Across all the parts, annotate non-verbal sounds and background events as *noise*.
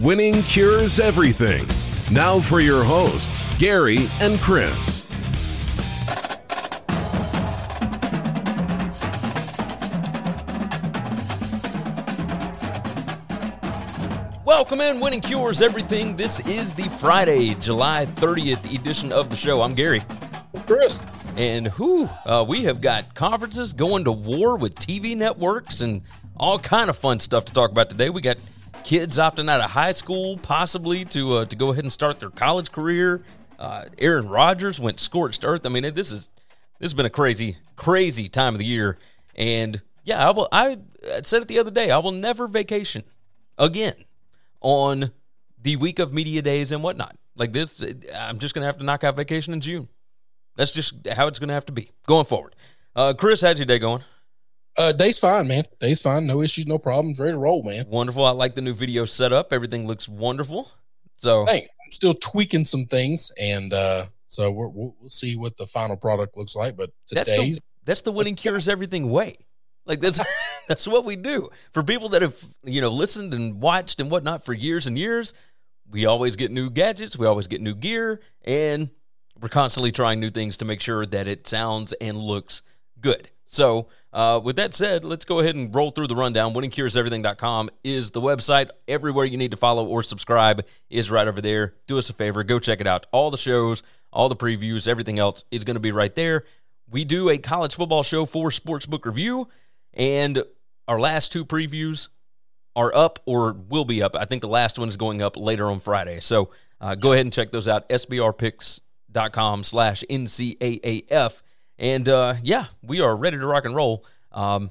Winning cures everything. Now for your hosts, Gary and Chris. Welcome in, Winning Cures Everything. This is the Friday, July 30th edition of the show. I'm Gary. Chris. And who uh, we have got conferences going to war with TV networks and all kind of fun stuff to talk about today. We got kids opting out of high school, possibly to uh, to go ahead and start their college career. Uh, Aaron Rodgers went scorched earth. I mean, this is this has been a crazy, crazy time of the year. And yeah, I will. I said it the other day. I will never vacation again on the week of media days and whatnot. Like this, I'm just gonna have to knock out vacation in June. That's just how it's gonna have to be going forward. Uh, Chris, how's your day going? Uh, day's fine, man. Day's fine. No issues, no problems. Ready to roll, man. Wonderful. I like the new video setup. Everything looks wonderful. So Thanks. I'm still tweaking some things, and uh, so we're, we'll, we'll see what the final product looks like. But that's today's the, that's the winning cures everything way. Like that's *laughs* that's what we do for people that have you know listened and watched and whatnot for years and years. We always get new gadgets. We always get new gear, and we're constantly trying new things to make sure that it sounds and looks good. So, uh, with that said, let's go ahead and roll through the rundown. WinningCuresEverything.com is the website. Everywhere you need to follow or subscribe is right over there. Do us a favor, go check it out. All the shows, all the previews, everything else is going to be right there. We do a college football show for Sportsbook Review, and our last two previews are up or will be up. I think the last one is going up later on Friday. So uh, go ahead and check those out. SBRpicks.com slash NCAAF. And uh, yeah, we are ready to rock and roll. Um,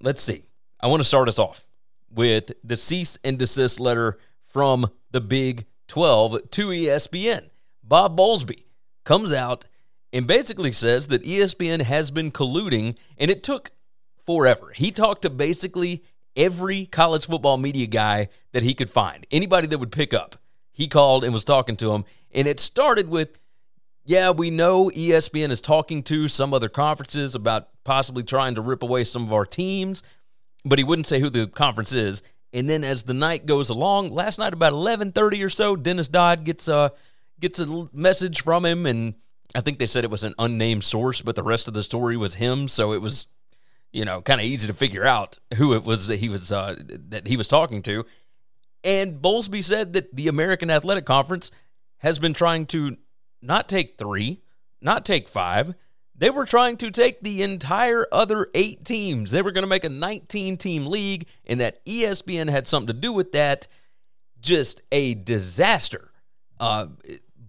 let's see. I want to start us off with the cease and desist letter from the Big 12 to ESPN. Bob Bowlesby comes out and basically says that ESPN has been colluding, and it took forever. He talked to basically every college football media guy that he could find, anybody that would pick up. He called and was talking to him, and it started with yeah, we know ESPN is talking to some other conferences about possibly trying to rip away some of our teams, but he wouldn't say who the conference is. And then as the night goes along, last night about 11:30 or so, Dennis Dodd gets a gets a message from him and I think they said it was an unnamed source, but the rest of the story was him, so it was you know, kind of easy to figure out who it was that he was uh, that he was talking to. And Bowlesby said that the American Athletic Conference has been trying to not take three, not take five. They were trying to take the entire other eight teams. They were going to make a 19 team league, and that ESPN had something to do with that. Just a disaster. Uh,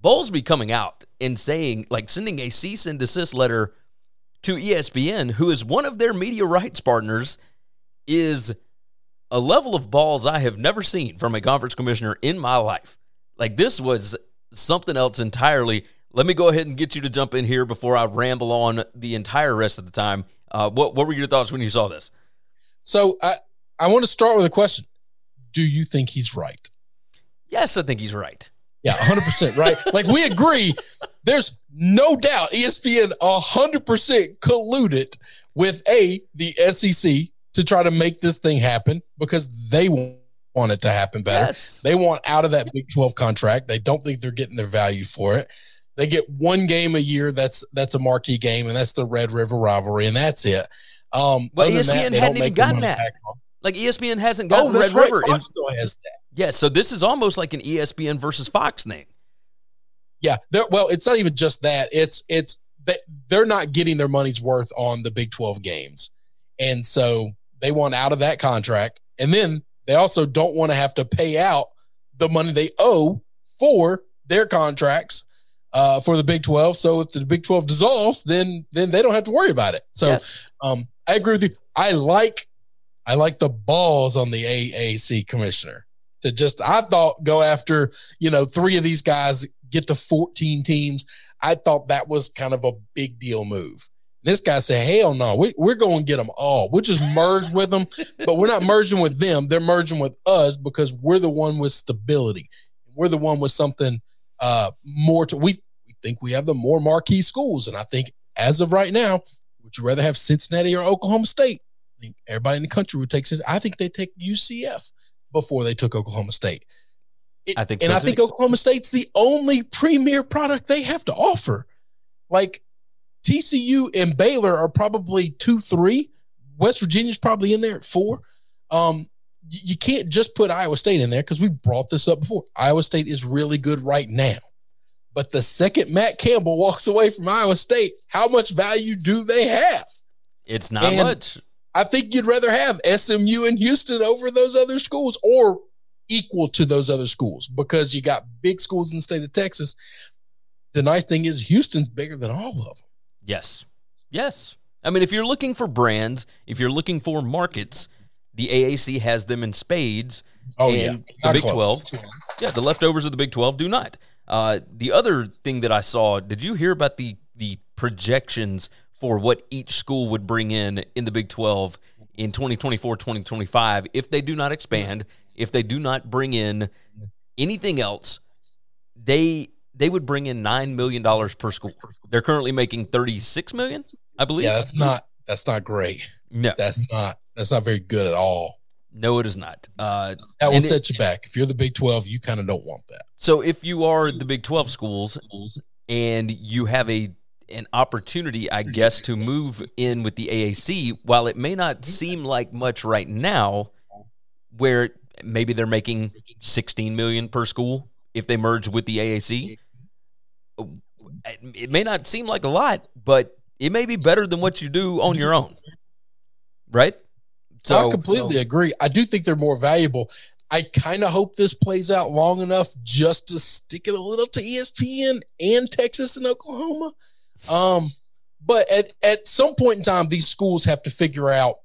Bowlesby coming out and saying, like, sending a cease and desist letter to ESPN, who is one of their media rights partners, is a level of balls I have never seen from a conference commissioner in my life. Like, this was something else entirely. Let me go ahead and get you to jump in here before I ramble on the entire rest of the time. Uh, what what were your thoughts when you saw this? So I I want to start with a question. Do you think he's right? Yes, I think he's right. Yeah, 100% right. *laughs* like we agree, there's no doubt ESPN 100% colluded with A, the SEC to try to make this thing happen because they want it to happen better. Yes. They want out of that Big 12 contract. They don't think they're getting their value for it. They get one game a year that's that's a marquee game, and that's the Red River rivalry, and that's it. Um, Well, ESPN they hadn't even gotten that. Like ESPN hasn't Oh, gotten that's Red right. River. Fox still has that. yeah, so this is almost like an ESPN versus Fox thing. Yeah, well, it's not even just that. It's it's they, they're not getting their money's worth on the Big Twelve games, and so they want out of that contract, and then they also don't want to have to pay out the money they owe for their contracts uh, for the Big Twelve. So if the Big Twelve dissolves, then then they don't have to worry about it. So yes. um, I agree with you. I like I like the balls on the AAC commissioner to just I thought go after you know three of these guys get to 14 teams. I thought that was kind of a big deal move. This guy said, "Hell no, we, we're going to get them all. We'll just merge with them, but we're not merging with them. They're merging with us because we're the one with stability. We're the one with something uh, more to. We, we think we have the more marquee schools, and I think as of right now, would you rather have Cincinnati or Oklahoma State? I think everybody in the country would take. I think they take UCF before they took Oklahoma State. It- I think and so I think Oklahoma State's the only premier product they have to offer. Like TCU and Baylor are probably two, three. West Virginia's probably in there at four. Um, you can't just put Iowa State in there because we brought this up before. Iowa State is really good right now. But the second Matt Campbell walks away from Iowa State, how much value do they have? It's not And- much. I think you'd rather have SMU and Houston over those other schools or equal to those other schools because you got big schools in the state of Texas. The nice thing is Houston's bigger than all of them. Yes. Yes. I mean, if you're looking for brands, if you're looking for markets, the AAC has them in spades. Oh, yeah. The Big close. 12. Yeah, the leftovers of the Big 12 do not. Uh, the other thing that I saw, did you hear about the the projections for what each school would bring in in the Big 12 in 2024, 2025 if they do not expand, if they do not bring in anything else, they they would bring in 9 million dollars per school. They're currently making 36 million, I believe. Yeah, that's not that's not great. no. That's not that's not very good at all. No, it is not. Uh, That will And it- set you back. If you're the Big 12, you kind of don't want that. So if you are the Big 12 schools and you have a an opportunity, I guess, to move in with the AAC, while it may not seem like much right now, where maybe they're making 16 million per school if they merge with the AAC, it may not seem like a lot, but it may be better than what you do on your own. Right? So I completely agree. I do think they're more valuable. I kind of hope this plays out long enough just to stick it a little to ESPN and Texas and Oklahoma. Um, but at, at some point in time, these schools have to figure out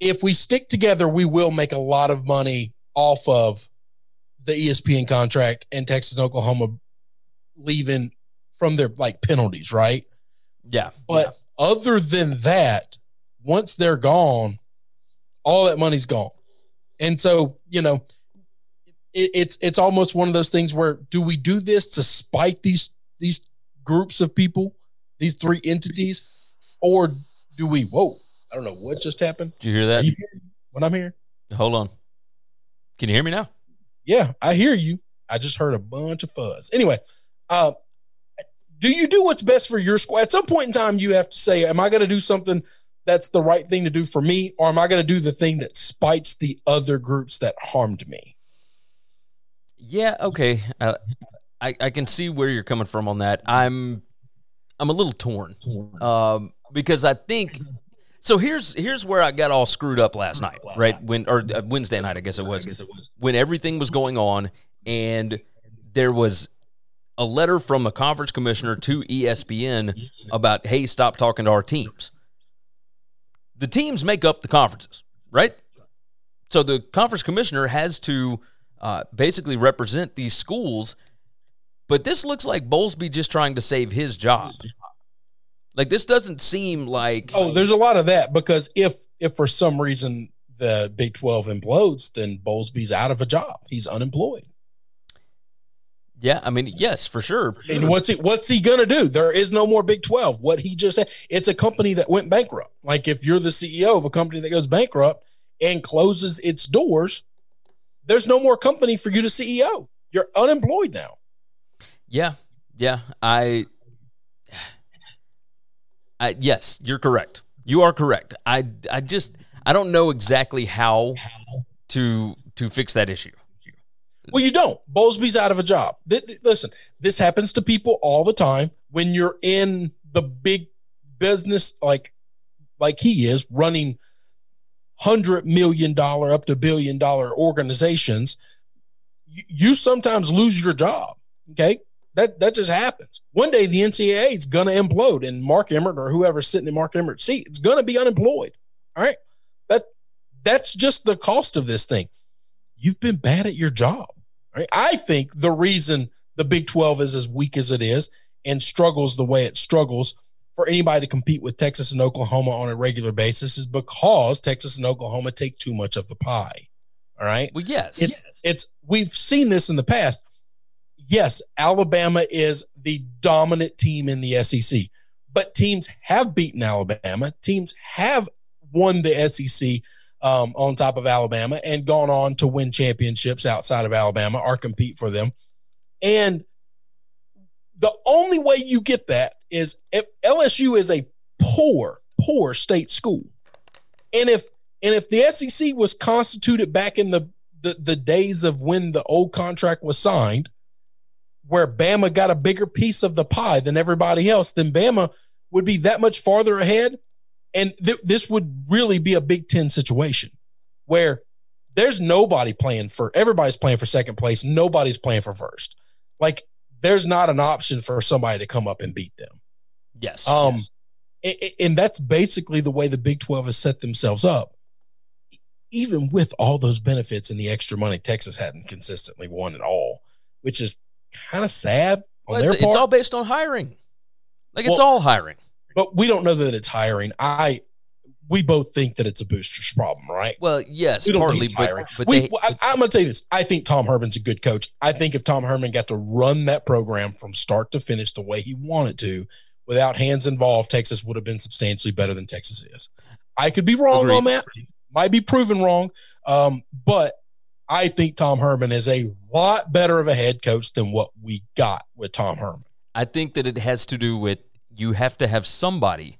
if we stick together, we will make a lot of money off of the ESPN contract and Texas and Oklahoma leaving from their like penalties, right? Yeah. But other than that, once they're gone, all that money's gone. And so, you know, it, it's it's almost one of those things where do we do this to spite these these groups of people, these three entities, or do we? Whoa, I don't know what just happened. Do you hear that? you hearing I'm here, Hold on. Can you hear me now? Yeah, I hear you. I just heard a bunch of fuzz. Anyway, uh, do you do what's best for your squad? At some point in time, you have to say, Am I going to do something that's the right thing to do for me, or am I going to do the thing that spites the other groups that harmed me? Yeah, okay. Uh, I I can see where you're coming from on that. I'm I'm a little torn um, because I think so. Here's here's where I got all screwed up last night, right? When or uh, Wednesday night, I guess it was when everything was going on, and there was a letter from the conference commissioner to ESPN about, hey, stop talking to our teams. The teams make up the conferences, right? So the conference commissioner has to uh, basically represent these schools, but this looks like Bowlesby just trying to save his job. Like this doesn't seem like Oh, there's a lot of that because if if for some reason the Big 12 implodes, then Bowlesby's out of a job. He's unemployed. Yeah. I mean, yes, for sure. And what's he what's he gonna do? There is no more Big 12. What he just said, it's a company that went bankrupt. Like if you're the CEO of a company that goes bankrupt and closes its doors, there's no more company for you to CEO. You're unemployed now. Yeah, yeah. I, I yes, you're correct. You are correct. I, I just I don't know exactly how to to fix that issue. Well, you don't. Bowlesby's out of a job. Listen, this happens to people all the time when you're in the big business, like like he is, running hundred million dollar up to billion dollar organizations. You, you sometimes lose your job. Okay, that that just happens. One day the NCAA is gonna implode, and Mark Emmert or whoever's sitting in Mark Emmert's seat, it's gonna be unemployed. All right, that that's just the cost of this thing. You've been bad at your job. Right? I think the reason the Big 12 is as weak as it is and struggles the way it struggles for anybody to compete with Texas and Oklahoma on a regular basis is because Texas and Oklahoma take too much of the pie. All right. Well, yes, It's it's we've seen this in the past. Yes, Alabama is the dominant team in the SEC, but teams have beaten Alabama. Teams have won the SEC um, on top of Alabama and gone on to win championships outside of Alabama or compete for them. And the only way you get that is if LSU is a poor, poor state school. And if and if the SEC was constituted back in the the, the days of when the old contract was signed, where Bama got a bigger piece of the pie than everybody else, then Bama would be that much farther ahead. And th- this would really be a Big Ten situation where there's nobody playing for everybody's playing for second place. Nobody's playing for first. Like there's not an option for somebody to come up and beat them. yes. Um, a- a- and that's basically the way the Big 12 has set themselves up. Even with all those benefits and the extra money, Texas hadn't consistently won at all, which is kind of sad on Well, their it's, part. it's all based on hiring. Like it's Well- all hiring. But we don't know that it's hiring. I we both think that it's a booster's problem, right? Well, yes, We don't partly, think it's but, hiring. but we, they, I, I'm going to tell you this. I think Tom Herman's a good coach. I think if Tom Herman got to run that program from start to finish the way he wanted to, without hands involved, Texas would have been substantially better than Texas is. I could be wrong Agreed. on that. Might be proven wrong. Um, but I think Tom Herman is a lot better of a head coach than what we got with Tom Herman. I think that it has to do with you have to have somebody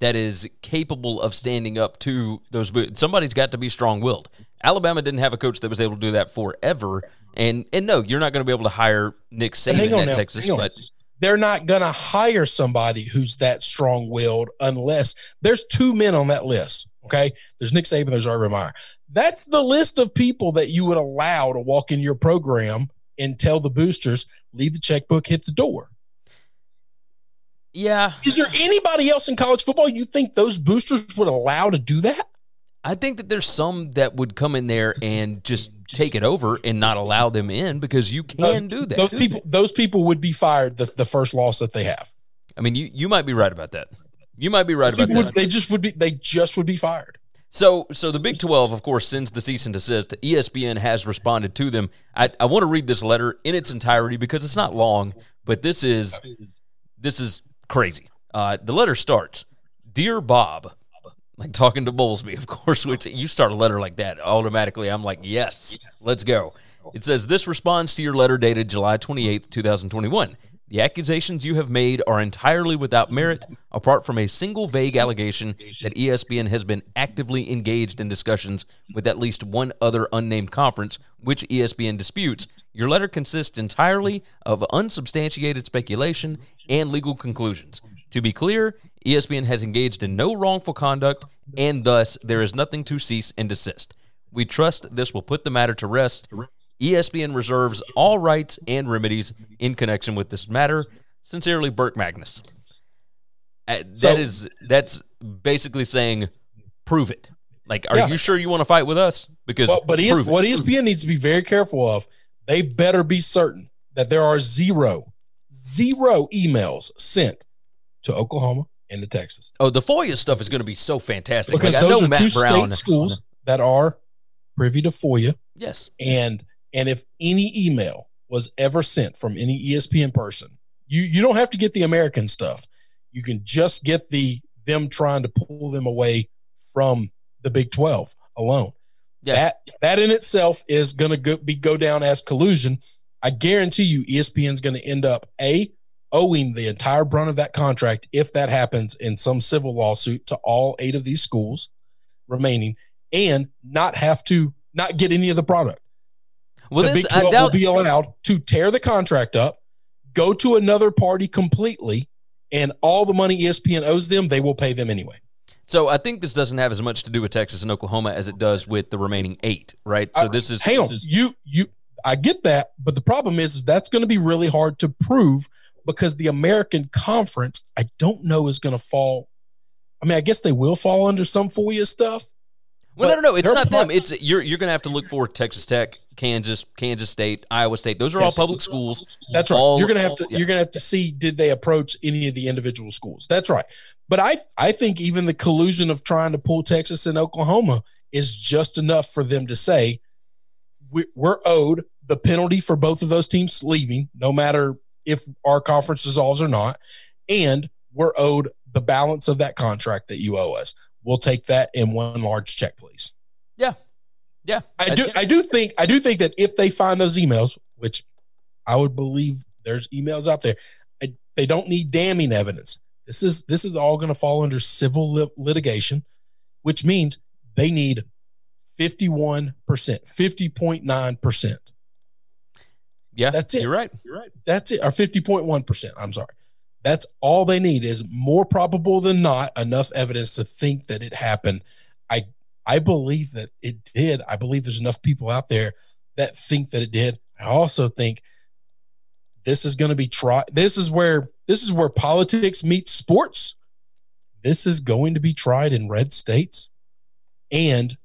that is capable of standing up to those. bo- Somebody's got to be strong willed. Alabama didn't have a coach that was able to do that forever. And and no, you're not going to be able to hire Nick Saban at now, Texas. But they're not going to hire somebody who's that strong willed unless there's two men on that list. Okay. There's Nick Saban, there's Urban Meyer. That's the list of people that you would allow to walk in your program and tell the boosters, leave the checkbook, hit the door. Yeah, Is there anybody else in college football you think those boosters would allow to do that? I think that there's some that would come in there and just take it over and not allow them in because you can do that. Those people, those people would be fired the, the first loss that they have. I mean, you you might be right about that. You might be right about that. would, they just would be, they just would be fired. So, so the Big 12, of course, sends the cease and desist. ESPN has responded to them. I, I want to read this letter in its entirety because it's not long, but this is this is crazy. Uh, the letter starts, "Dear Bob," like talking to Bowlesby, of course. Which you start a letter like that, automatically, I'm like, yes, let's go. It says this responds to your letter dated July 28th, 2021. The accusations you have made are entirely without merit, apart from a single vague allegation that ESPN has been actively engaged in discussions with at least one other unnamed conference, which ESPN disputes. Your letter consists entirely of unsubstantiated speculation and legal conclusions. To be clear, ESPN has engaged in no wrongful conduct, and thus there is nothing to cease and desist. We trust this will put the matter to rest. ESPN reserves all rights and remedies in connection with this matter. Sincerely, Burke Magnus. Uh, So- that is that's basically saying, prove it. Like, are Yeah. you sure you want to fight with us? Because Well, but ES, what ESPN needs to be very careful of, they better be certain that there are zero, zero emails sent to Oklahoma, into Texas Oh, the FOIA stuff is going to be so fantastic. because like, I those know are Matt two Brown. state schools that are privy to FOIA. Yes. And and if any email was ever sent from any ESPN person, you you don't have to get the American stuff. You can just get the them trying to pull them away from the Big 12 alone. Yeah. That that in itself is going to go, be go down as collusion. I guarantee you ESPN's going to end up a owing the entire brunt of that contract if that happens in some civil lawsuit to all eight of these schools remaining and not have to not get any of the product well, the this Big I 12 doubt. will be allowed to tear the contract up, go to another party completely, and all the money ESPN owes them, they will pay them anyway. so I think this doesn't have as much to do with Texas and Oklahoma as it does with the remaining eight, right? So I- this is Hang on, is- you you I get that, but the problem is, is that's going to be really hard to prove because the American Conference, I don't know, is going to fall. I mean, I guess they will fall under some FOIA stuff. Well, no, But no, no. It's not them. It's you're you're going to have to look for Texas Tech, Kansas, Kansas State, Iowa State. Those are all public schools. That's right. All- you're gonna have to yeah. you're gonna have to see did they approach any of the individual schools. That's right. But I I think even the collusion of trying to pull Texas and Oklahoma is just enough for them to say we, we're owed the penalty for both of those teams leaving, no matter if our conference dissolves or not, and we're owed the balance of that contract that you owe us. We'll take that in one large check, please. Yeah, yeah. I do I do think I do think that if they find those emails, which I would believe there's emails out there, I, they don't need damning evidence. This is this is all going to fall under civil lit- litigation, which means they need 51%, 50.9%. yeah. That's it. You're right. You're right. That's it. Or 50.1%. I'm sorry. That's all they need is more probable than not enough evidence to think that it happened. I I believe that it did. I believe there's enough people out there that think that it did. I also think this is going to be tried. This is where this is where politics meets sports. This is going to be tried in red states, and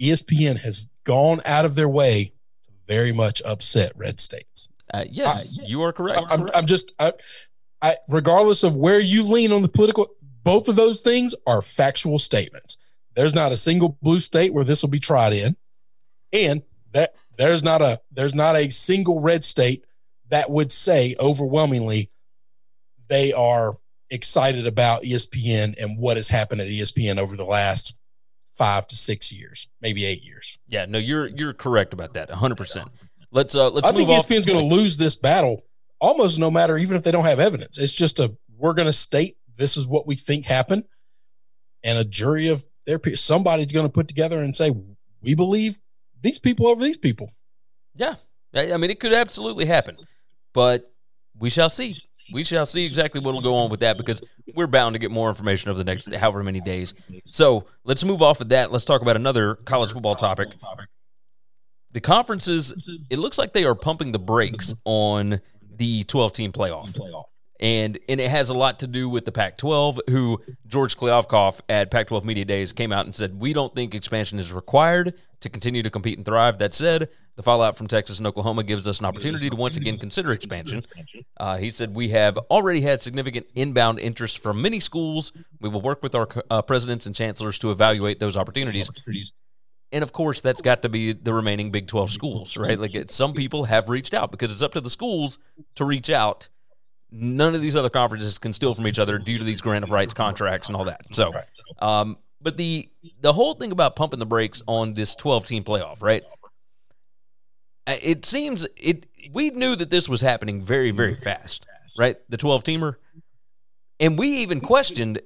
ESPN has gone out of their way to very much upset red states. Uh, yes, you are correct. I'm, I'm just, I, I, regardless of where you lean on the political, both of those things are factual statements. There's not a single blue state where this will be tried in, and that there's not a there's not a single red state that would say overwhelmingly they are excited about ESPN and what has happened at ESPN over the last five to six years, maybe eight years. yeah, no, you're you're correct about that. 100. percent Let's uh let's I think. ESPN's going to lose this battle almost no matter, even if they don't have evidence. It's just a we're going to state this is what we think happened, and a jury of their somebody's going to put together and say we believe these people over these people. Yeah, I mean it could absolutely happen, but we shall see. We shall see exactly what will go on with that because we're bound to get more information over the next however many days. So let's move off of that. Let's talk about another college football topic. The conferences, it looks like they are pumping the brakes on the 12 team playoff. playoff. And and it has a lot to do with the Pac-12, who George Kliavkoff at Pac-12 Media Days came out and said, "We don't think expansion is required to continue to compete and thrive." That said, the fallout from Texas and Oklahoma gives us an opportunity to once again consider expansion. Uh, he said, "We have already had significant inbound interest from many schools. We will work with our uh, presidents and chancellors to evaluate those opportunities." And of course, that's got to be the remaining Big 12 schools, right? Like it, some people have reached out because it's up to the schools to reach out. None of these other conferences can steal from each other due to these grant of rights contracts and all that. So, um, but the the whole thing about pumping the brakes on this 12 team playoff, right? Uh, It seems it we knew that this was happening very very fast, right? The 12 teamer, and we even questioned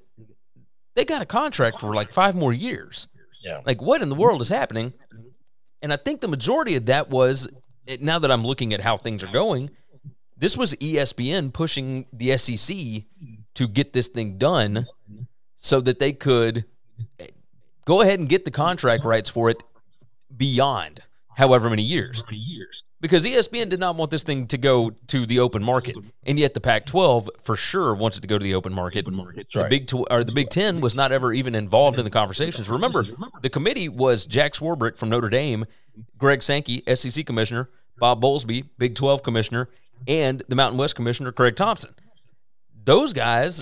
they got a contract for like five more years. Yeah. Like, what in the world is happening? And I think the majority of that was now that I'm looking at how things are going, this was ESPN pushing the SEC to get this thing done so that they could eh, go ahead and get the contract rights for it beyond however many years. Because ESPN did not want this thing to go to the open market, and yet the Pac-12 for sure wants it to go to the open market. The right. Big tw- or the Big Ten was not ever even involved in the conversations. Remember, the committee was Jack Swarbrick from Notre Dame, Greg Sankey, SEC commissioner, Bob Bowlesby, Big 12 commissioner, and the Mountain West commissioner Craig Thompson. Those guys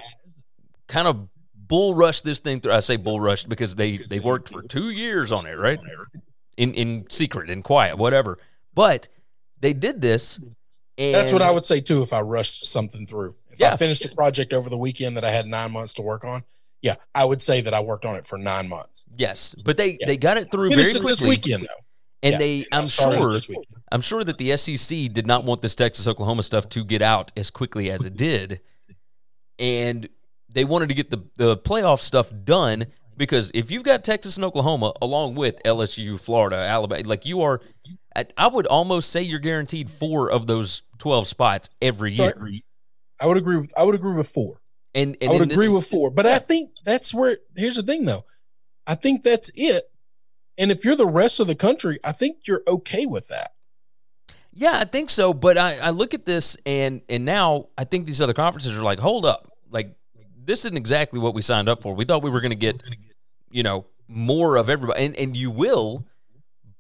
kind of bull rushed this thing through. I say bull rushed because they they worked for two years on it, right? In in secret, in quiet, whatever. But they did this. And That's what I would say too if I rushed something through. If Yeah. I finished a project over the weekend that I had nine months to work on, yeah, I would say that I worked on it for nine months. Yes, but they Yeah. they got it through very it this weekend though. and Yeah. they. I'm sure. I'm sure that the SEC did not want this Texas Oklahoma stuff to get out as quickly as it did, and they wanted to get the the playoff stuff done because if you've got Texas and Oklahoma along with LSU, Florida, Alabama, like you are, I, I would almost say you're guaranteed four of those twelve spots every year. Sorry. I would agree with I would agree with four. And, and I would agree this- with four. But I think that's where here's the thing though. I think that's it. And if you're the rest of the country, I think you're okay with that. Yeah, I think so. But I, I look at this and and now I think these other conferences are like, hold up, like this isn't exactly what we signed up for. We thought we were going to get, you know, more of everybody, and and you will.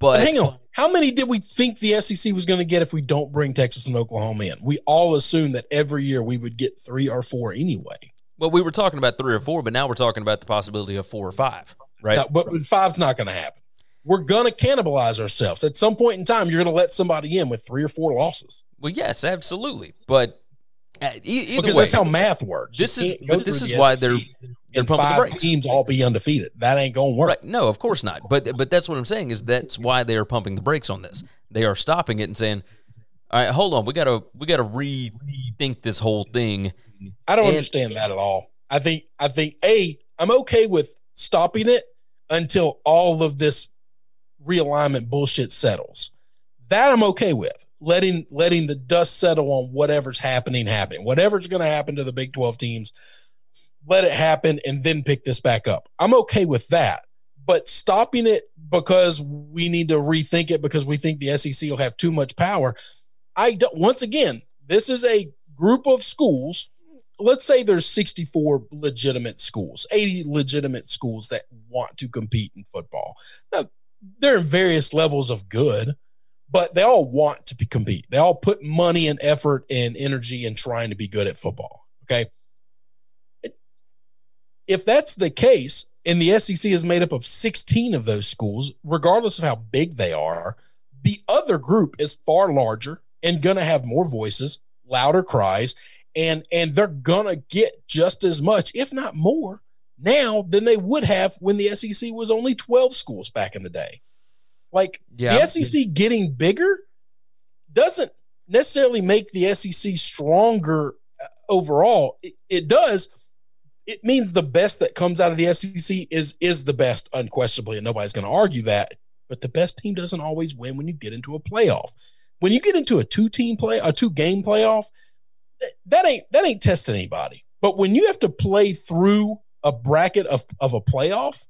But, But hang on. How many did we think the SEC was going to get if we don't bring Texas and Oklahoma in? We all assumed that every year we would get three or four anyway. Well, we were talking about three or four, but now we're talking about the possibility of four or five, right? No, but five's not going to happen. We're going to cannibalize ourselves. At some point in time, you're going to let somebody in with three or four losses Well, yes, absolutely. But uh, either because way, that's how math works. This is but this is why SEC they're and five teams all be undefeated. That ain't going to work. Right. No, of course not. But but that's what I'm saying is that's why they are pumping the brakes on this. They are stopping it and saying, "All right, hold on. We gotta we gotta rethink this whole thing." I don't And- understand that at all. I think I think a I'm okay with stopping it until all of this realignment bullshit settles. That I'm okay with. Letting letting the dust settle on whatever's happening happening. Whatever's going to happen to the Big 12 teams, let it happen and then pick this back up. I'm okay with that. But stopping it because we need to rethink it because we think the SEC will have too much power. I don't once again, this is a group of schools let's say there's 64 legitimate schools, 80 legitimate schools that want to compete in football. Now, they're in various levels of good, but they all want to be, compete. They all put money and effort and energy in trying to be good at football. Okay. If that's the case, and the SEC is made up of 16 of those schools, regardless of how big they are, the other group is far larger and going to have more voices, louder cries, and and they're gonna get just as much, if not more, now than they would have when the SEC was only 12 schools back in the day. Like Yeah. the SEC getting bigger doesn't necessarily make the SEC stronger uh, overall. It, it does. It means the best that comes out of the SEC is is the best, unquestionably, and nobody's going to argue that. But the best team doesn't always win when you get into a playoff. When you get into a two team play, a two game playoff, that- ain't that ain't testing anybody. But when you have to play through a bracket of, of a playoff,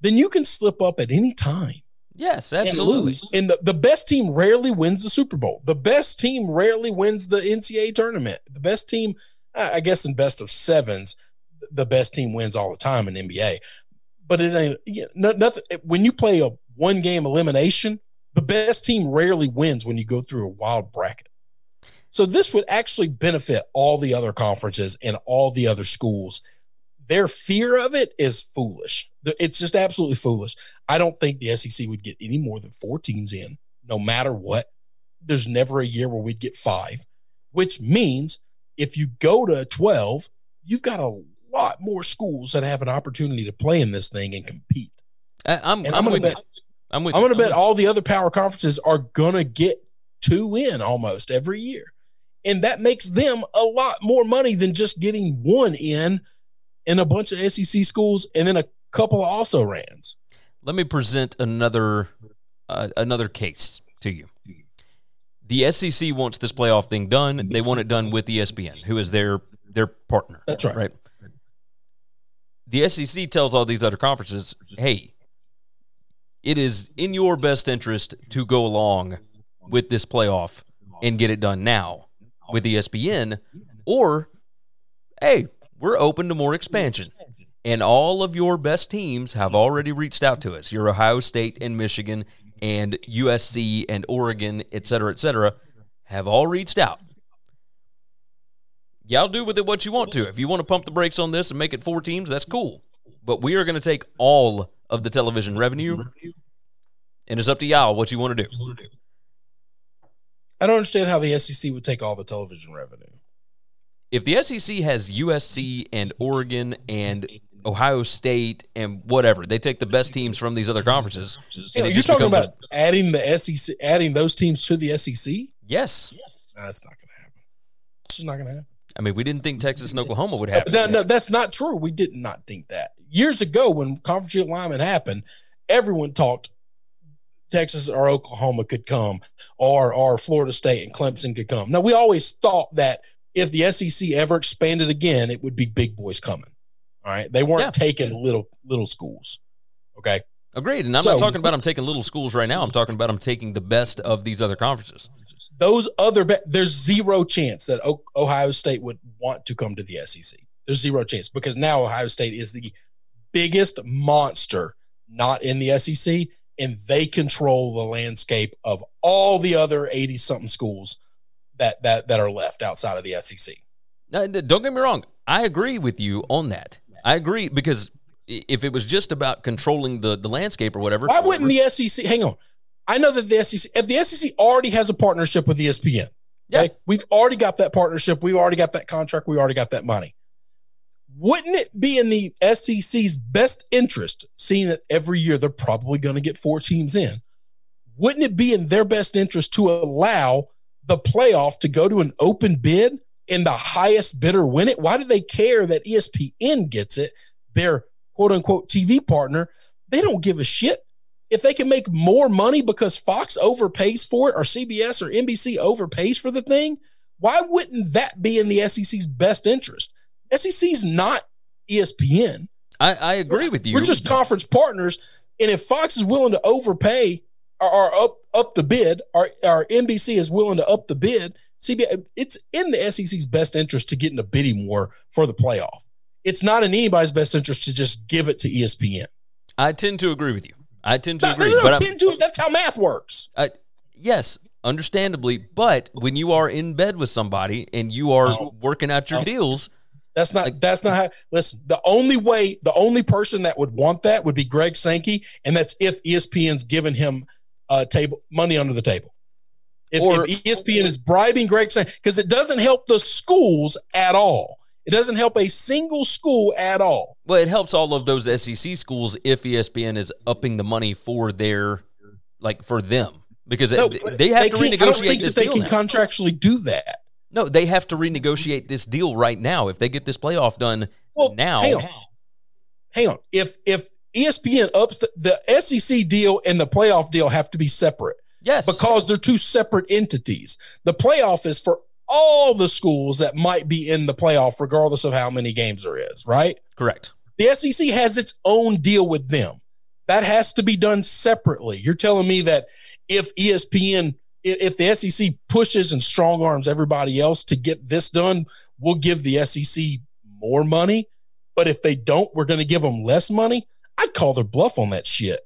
then you can slip up at any time Yes, and absolutely. lose. And the, the best team rarely wins the Super Bowl. The best team rarely wins the NCAA tournament. The best team, I guess, in best of sevens, the best team wins all the time in NBA. But it ain't you know, nothing. When you play a one game elimination, the best team rarely wins when you go through a wild bracket. So this would actually benefit all the other conferences and all the other schools. Their fear of it is foolish. It's just absolutely foolish. I don't think the SEC would get any more than four teams in, no matter what. There's never a year where we'd get five, which means if you go to 12, you've got a lot more schools that have an opportunity to play in this thing and compete. I, I'm, And I'm, I'm gonna with bet- you. I'm with I'm going to bet all the other power conferences are going to get two in almost every year. And that makes them a lot more money than just getting one in in a bunch of SEC schools and then a couple of also rans. Let me present another uh, another case to you. The SEC wants this playoff thing done. They want it done with ESPN, who is their their partner. That's right. Right. The SEC tells all these other conferences, "Hey, it is in your best interest to go along with this playoff and get it done now with ESPN, or hey, we're open to more expansion." And all of your best teams have already reached out to us. Your Ohio State and Michigan and USC and Oregon, et cetera, et cetera, have all reached out. Y'all do with it what you want to. If you want to pump the brakes on this and make it four teams, that's cool. But we are going to take all of the television revenue, and it's up to y'all what you want to do. I don't understand how the SEC would take all the television revenue. If the SEC has USC and Oregon and Ohio State and whatever, they take the best teams from these other conferences. Yeah, you're just talking about adding the SEC, adding those teams to the SEC? yes. Nah, that's not going to happen. It's just not going to happen. I mean, we didn't think Texas and Oklahoma would happen. No, no, that's not true. We did not think that. Years ago, when conference alignment happened, everyone talked Texas or Oklahoma could come, or or Florida State and Clemson could come. Now, we always thought that if the SEC ever expanded again, it would be big boys coming. All right, they weren't Yeah. taking little little schools. Okay, Agreed. And I'm So- not talking about them taking little schools right now. I'm talking about them taking the best of these other conferences. Those other be- there's zero chance that o- Ohio State would want to come to the SEC. There's zero chance because now Ohio State is the biggest monster not in the SEC and they control the landscape of all the other 80 something schools that that that are left outside of the SEC. Now, don't get me wrong. I agree with you on that. I agree because if it was just about controlling the, the landscape or whatever, Why wouldn't the SEC hang on? I know that the SEC if the SEC already has a partnership with ESPN. Yeah. Okay. We've already got that partnership. We've already got that contract. We already got that money. Wouldn't it be in the SEC's best interest, seeing that every year they're probably going to get four teams in? Wouldn't it be in their best interest to allow the playoff to go to an open bid and the highest bidder win it? Why do they care that ESPN gets it, their quote unquote TV partner? They don't give a shit. If they can make more money because Fox overpays for it or CBS or NBC overpays for the thing, why wouldn't that be in the SEC's best interest? SEC's not ESPN. I, I agree with you. We're just conference partners. And if Fox is willing to overpay or, or up up the bid, or, or NBC is willing to up the bid, CBS, it's in the SEC's best interest to get in a bidding war for the playoff. It's not in anybody's best interest to just give it to ESPN. I tend to agree with you. I tend to No, no, agree. no, but I'm- 10 to, that's how math works. Uh, yes, understandably. But when you are in bed with somebody and you are Oh. working out your Oh. deals, That's not. That's not how. Listen, the only way, the only person that would want that would be Greg Sankey, and that's if ESPN's giving him uh, table money under the table. If, Or- if ESPN is bribing Greg Sankey, because it doesn't help the schools at all. It doesn't help a single school at all. Well, it helps all of those SEC schools if ESPN is upping the money for their, like for them, because No, they, they have to can't- I don't renegotiate think this that they can now. contractually do that. no, they have to renegotiate this deal right now if they get this playoff done Well, now. hang on, hang on. If if ESPN ups the, the SEC deal and the playoff deal have to be separate. Yes, because they're two separate entities. The playoff is for all the schools that might be in the playoff, regardless of how many games there is, right? correct. The SEC has its own deal with them. That has to be done separately. You're telling me that if ESPN, if the SEC pushes and strong arms everybody else to get this done, we'll give the SEC more money. But if they don't, we're going to give them less money. I'd call their bluff on that shit.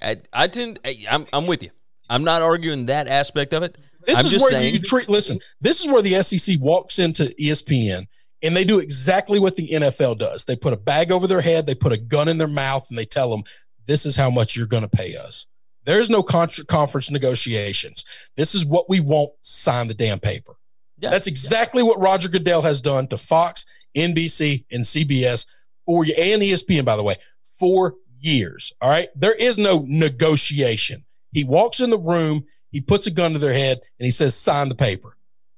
I, I tend. I, I'm I'm with you. I'm not arguing that aspect of it. This I'm is where saying. you treat. Listen, this is where the SEC walks into ESPN and they do exactly what the NFL does. They put a bag over their head, they put a gun in their mouth, and they tell them, "This is how much you're going to pay us." There's no contra- conference negotiations. This is what we want. Sign the damn paper. Yeah. That's exactly what Roger Goodell has done to Fox, NBC, and CBS for you, and ESPN, by the way, for years. All right. There is no negotiation. He walks in the room, he puts a gun to their head, and he says, sign the paper.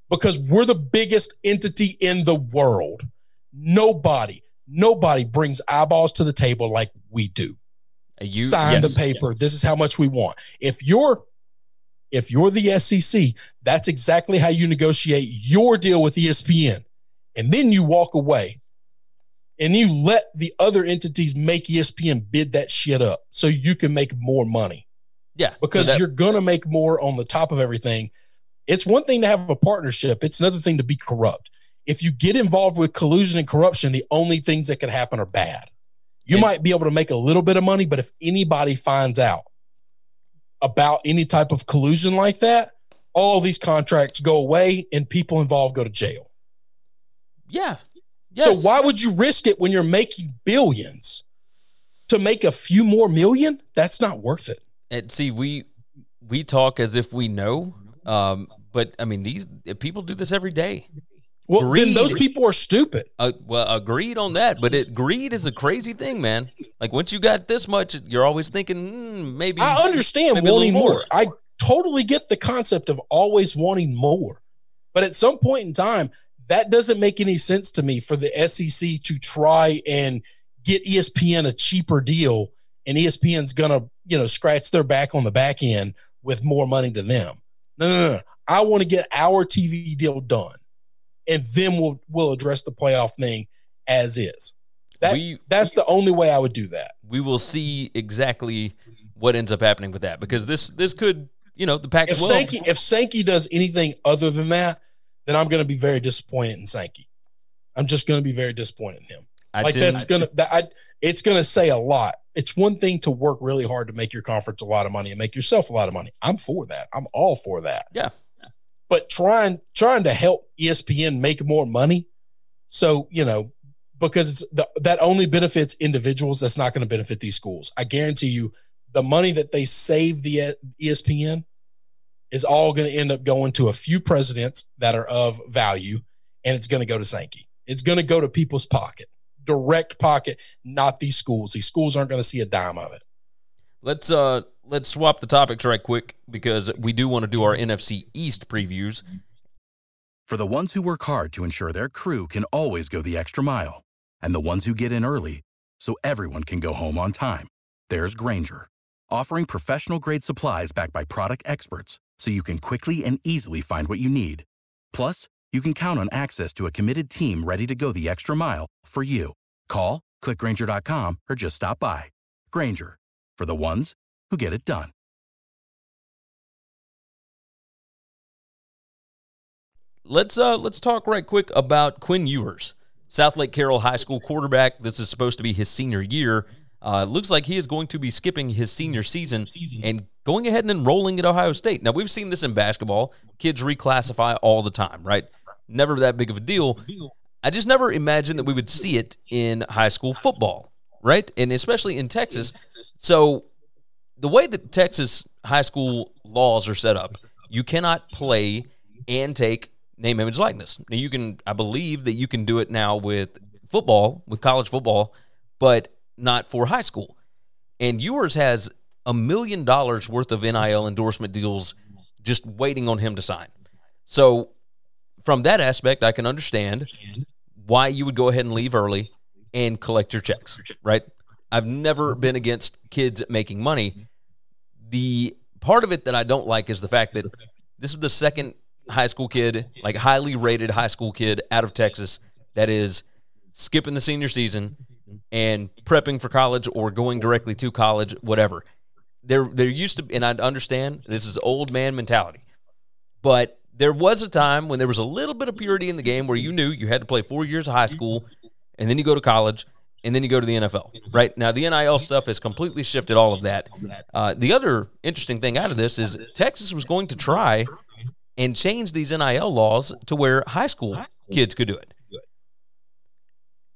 Because we're the biggest entity in the world. Nobody, nobody brings eyeballs to the table like we do. You sign yes. the paper. This is how much we want. If you're if you're the SEC, that's exactly how you negotiate your deal with ESPN. And then you walk away and you let the other entities make ESPN bid that shit up so you can make more money Yeah, so because that- you're going to make more on the top of everything. It's one thing to have a partnership, it's another thing to be corrupt. If you get involved with collusion and corruption, the only things that can happen are bad. You And- might be able to make a little bit of money, but if anybody finds out about any type of collusion like that, all these contracts go away and people involved go to jail. Yeah. So why would you risk it when you're making billions? To make a few more million, that's not worth it. And see, we we talk as if we know, um, but I mean, these people do this every day. Well, then Greed. those people are stupid. Uh, well, agreed on that, but it greed is a crazy thing, man. Like once you got this much, you're always thinking mm, maybe. I understand maybe wanting more. more. I totally get the concept of always wanting more. But at some point in time, that doesn't make any sense to me for the SEC to try and get ESPN a cheaper deal and ESPN's to, you know, scratch their back on the back end with more money to them. No, no, no. I want to get our TV deal done. And then we'll we'll address the playoff thing as is. That We- that's the only way I would do that. we will see exactly what ends up happening with that because this this could you know the Pac if Sankey if Sankey does anything other than that, then I'm going to be very disappointed in Sankey. I'm just going to be very disappointed in him. I like that's gonna that I, it's going to say a lot. It's one thing to work really hard to make your conference a lot of money and make yourself a lot of money. I'm for that. I'm all for that. yeah But trying trying to help ESPN make more money, so you know because the, that only benefits individuals. That's not going to benefit these schools. I guarantee you, the money that they save the ESPN is all going to end up going to a few presidents that are of value, and it's going to go to Sankey. It's going to go to people's pocket, direct pocket, not these schools. These schools aren't going to see a dime of it. Let's uh let's swap the topics right quick because we do want to do our NFC East previews For the ones who work hard to ensure their crew can always go the extra mile, and the ones who get in early so everyone can go home on time, there's Grainger, offering professional grade supplies backed by product experts so you can quickly and easily find what you need. Plus, you can count on access to a committed team ready to go the extra mile for you. Call, clickgrainger.com, or just stop by. Grainger, for the ones who get it done. let's uh let's talk right quick about Quinn Ewers, Southlake Carroll High School quarterback. This is supposed to be his senior year. Uh, looks like he is going to be skipping his senior season and going ahead and enrolling at Ohio State. Now we've seen this in basketball; kids reclassify all the time, right? Never that big of a deal. I just never imagined that we would see it in high school football, right? And especially in Texas. So the way that Texas high school laws are set up, you cannot play and take name, image, likeness. Now you can, I believe that you can do it now with football, with college football, but not for high school. And Ewers has a million dollars worth of NIL endorsement deals just waiting on him to sign. So from that aspect, I can understand why you would go ahead and leave early and collect your checks, right? I've never mm-hmm. been against kids making money. The part of it that I don't like is the fact that this is the second high school kid, like highly rated high school kid out of Texas that is skipping the senior season and prepping for college or going directly to college, whatever. There there used to and I understand this is old man mentality. But there was a time when there was a little bit of purity in the game where you knew you had to play four years of high school and then you go to college and then you go to the NFL. Right now, the NIL stuff has completely shifted all of that. Uh, the other interesting thing out of this is Texas was going to try and change these NIL laws to where high school kids could do it.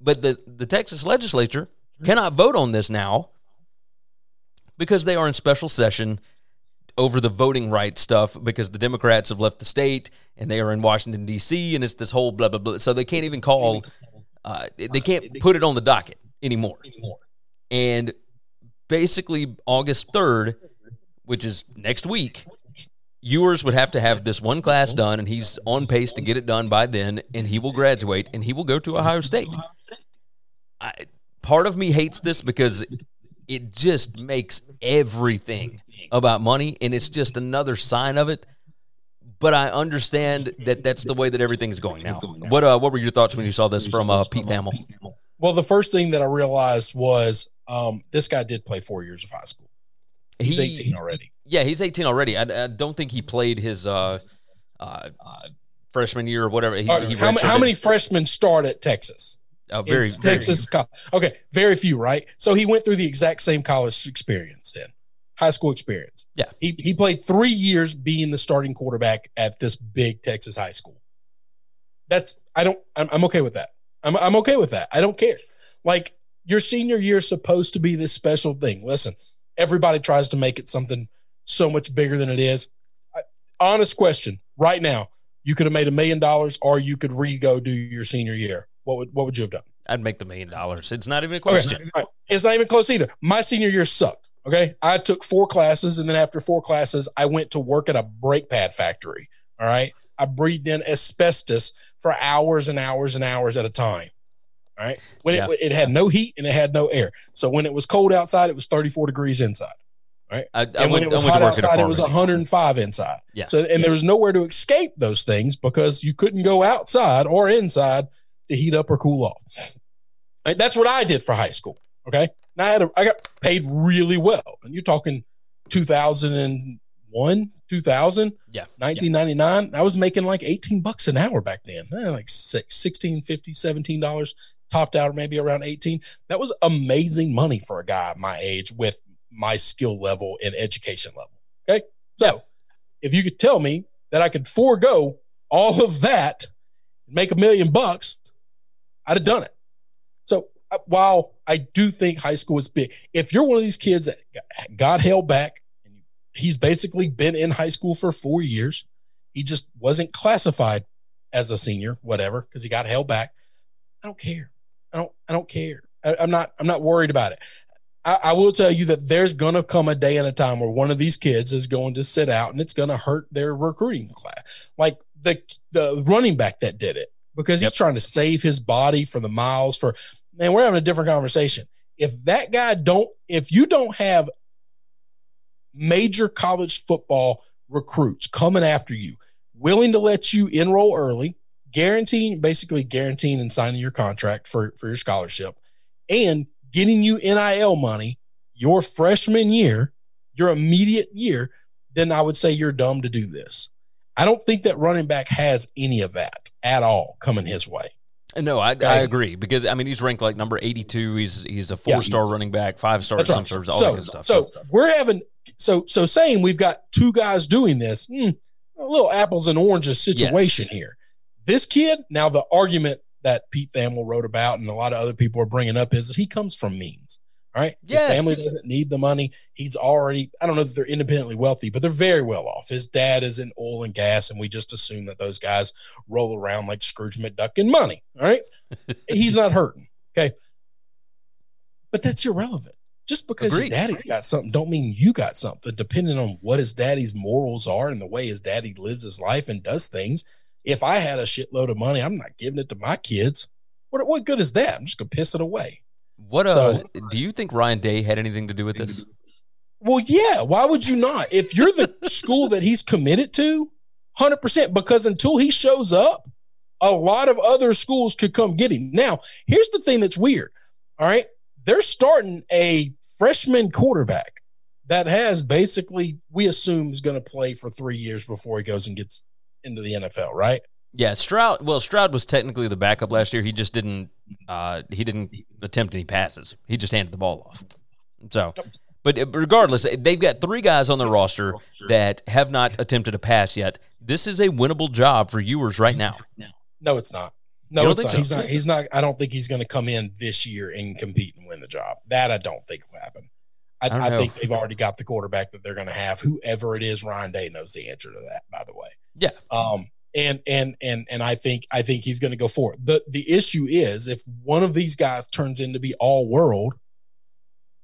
But the, the Texas legislature cannot vote on this now because they are in special session over the voting rights stuff because the Democrats have left the state and they are in Washington D.C. and it's this whole blah blah blah. So they can't even call, uh, they can't put it on the docket anymore. And basically, August third, which is next week, Ewers would have to have this one class done, and he's on pace to get it done by then, and he will graduate and he will go to Ohio State. I, part of me hates this because it just makes everything about money, and it's just another sign of it. But I understand that that's the way that everything is going now. What uh, what were your thoughts when you saw this from uh, Pete Thamel? Well, the first thing that I realized was um, this guy did play four years of high school. He's He- 18 already. Yeah, he's 18 already. I, I don't think he played his uh, uh, freshman year or whatever. He, he how, how many freshmen start at Texas? Uh, very, very Texas. co- okay, very few, right? So he went through the exact same college experience then, high school experience. Yeah. He, he played three years being the starting quarterback at this big Texas high school. That's I don't. I'm, I'm okay with that. I'm I'm okay with that. I don't care. Like your senior year is supposed to be this special thing. Listen, everybody tries to make it something so much bigger than it is. I, honest question, right now, you could have made a million dollars, or you could re-go do your senior year. What would what would you have done? I'd make the million dollars. It's not even a question. Okay. Right. It's not even close either. My senior year sucked. Okay. I took four classes, and then after four classes, I went to work at a brake pad factory. All right. I breathed in asbestos for hours and hours and hours at a time. All right. When yeah. it, it had no heat and it had no air. So when it was cold outside, it was 34 degrees inside. Right. I, I and when went, it was hot outside, it was 105 inside. Yeah. So, and yeah. there was nowhere to escape those things because you couldn't go outside or inside to heat up or cool off. Right? That's what I did for high school. Okay. And I had a, I got paid really well. And you're talking 2001, 2000, yeah, 1999. Yeah. I was making like 18 bucks an hour back then, eh, like six, 16, 50, 17 dollars topped out or maybe around 18. That was amazing money for a guy my age with my skill level and education level. Okay. So if you could tell me that I could forego all of that, make a million bucks, I'd have done it. While I do think high school is big, if you're one of these kids that got held back, and he's basically been in high school for four years, he just wasn't classified as a senior, whatever, because he got held back. I don't care. I don't. I don't care. I, am not. I'm not worried about it. I, I will tell you that there's going to come a day and a time where one of these kids is going to sit out, and it's going to hurt their recruiting class. Like the the running back that did it because yep. he's trying to save his body for the miles for man, we're having a different conversation. If that guy don't, if you don't have major college football recruits coming after you, willing to let you enroll early, guaranteeing, basically guaranteeing and signing your contract for, for your scholarship, and getting you NIL money your freshman year, your immediate year, then I would say you're dumb to do this. I don't think that running back has any of that at all coming his way. No, I, I agree because I mean he's ranked like number eighty two. He's he's a four star running back, five star some right. all so, that good stuff. So, so we're having so so saying we've got two guys doing this, hmm, a little apples and oranges situation yes. here. This kid, now the argument that Pete Thamel wrote about and a lot of other people are bringing up is he comes from means. All right. Yes. His family doesn't need the money. He's already, I don't know that they're independently wealthy, but they're very well off. His dad is in oil and gas, and we just assume that those guys roll around like Scrooge McDuck in money. All right. *laughs* He's not hurting. Okay. But that's irrelevant. Just because Agreed. your daddy's got something don't mean you got something. Depending on what his daddy's morals are and the way his daddy lives his life and does things. If I had a shitload of money, I'm not giving it to my kids. What, what good is that? I'm just gonna piss it away. What uh, so, do you think Ryan Day had anything to do with this? Well, yeah. Why would you not? If you're the *laughs* school that he's committed to, hundred percent. Because until he shows up, a lot of other schools could come get him. Now, here's the thing that's weird. All right, they're starting a freshman quarterback that has basically we assume is going to play for three years before he goes and gets into the NFL. Right? Yeah, Stroud. Well, Stroud was technically the backup last year. He just didn't. Uh, he didn't attempt any passes. He just handed the ball off. So, but regardless, they've got three guys on their roster that have not attempted a pass yet. This is a winnable job for Ewers right now. No, it's not. No, it's not. So? He's not. He's not. I don't think he's going to come in this year and compete and win the job. That I don't think will happen. I, I, I think they've already got the quarterback that they're going to have. Whoever it is, Ryan Day knows the answer to that. By the way. Yeah. Um and and and and I think I think he's going to go for it. the The issue is if one of these guys turns into be all world,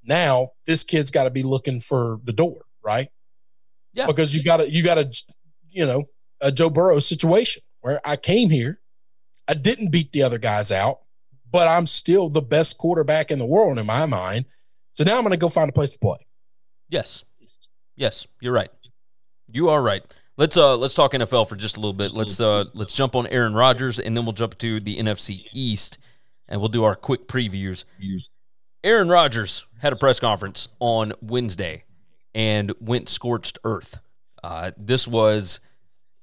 now this kid's got to be looking for the door, right? Yeah, because you got to you got to you know a Joe Burrow situation where I came here, I didn't beat the other guys out, but I'm still the best quarterback in the world in my mind. So now I'm going to go find a place to play. Yes, yes, you're right. You are right. Let's uh let's talk NFL for just a little bit. Let's uh let's jump on Aaron Rodgers and then we'll jump to the NFC East and we'll do our quick previews. Aaron Rodgers had a press conference on Wednesday and went scorched earth. Uh, this was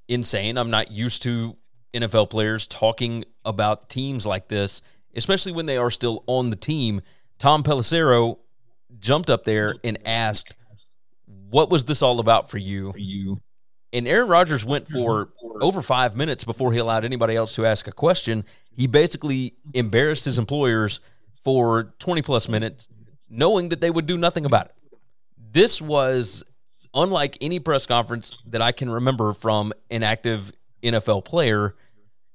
insane. I'm not used to NFL players talking about teams like this, especially when they are still on the team. Tom Pelissero jumped up there and asked, "What was this all about for you?" And Aaron Rodgers went for over five minutes before he allowed anybody else to ask a question. He basically embarrassed his employers for 20 plus minutes, knowing that they would do nothing about it. This was unlike any press conference that I can remember from an active NFL player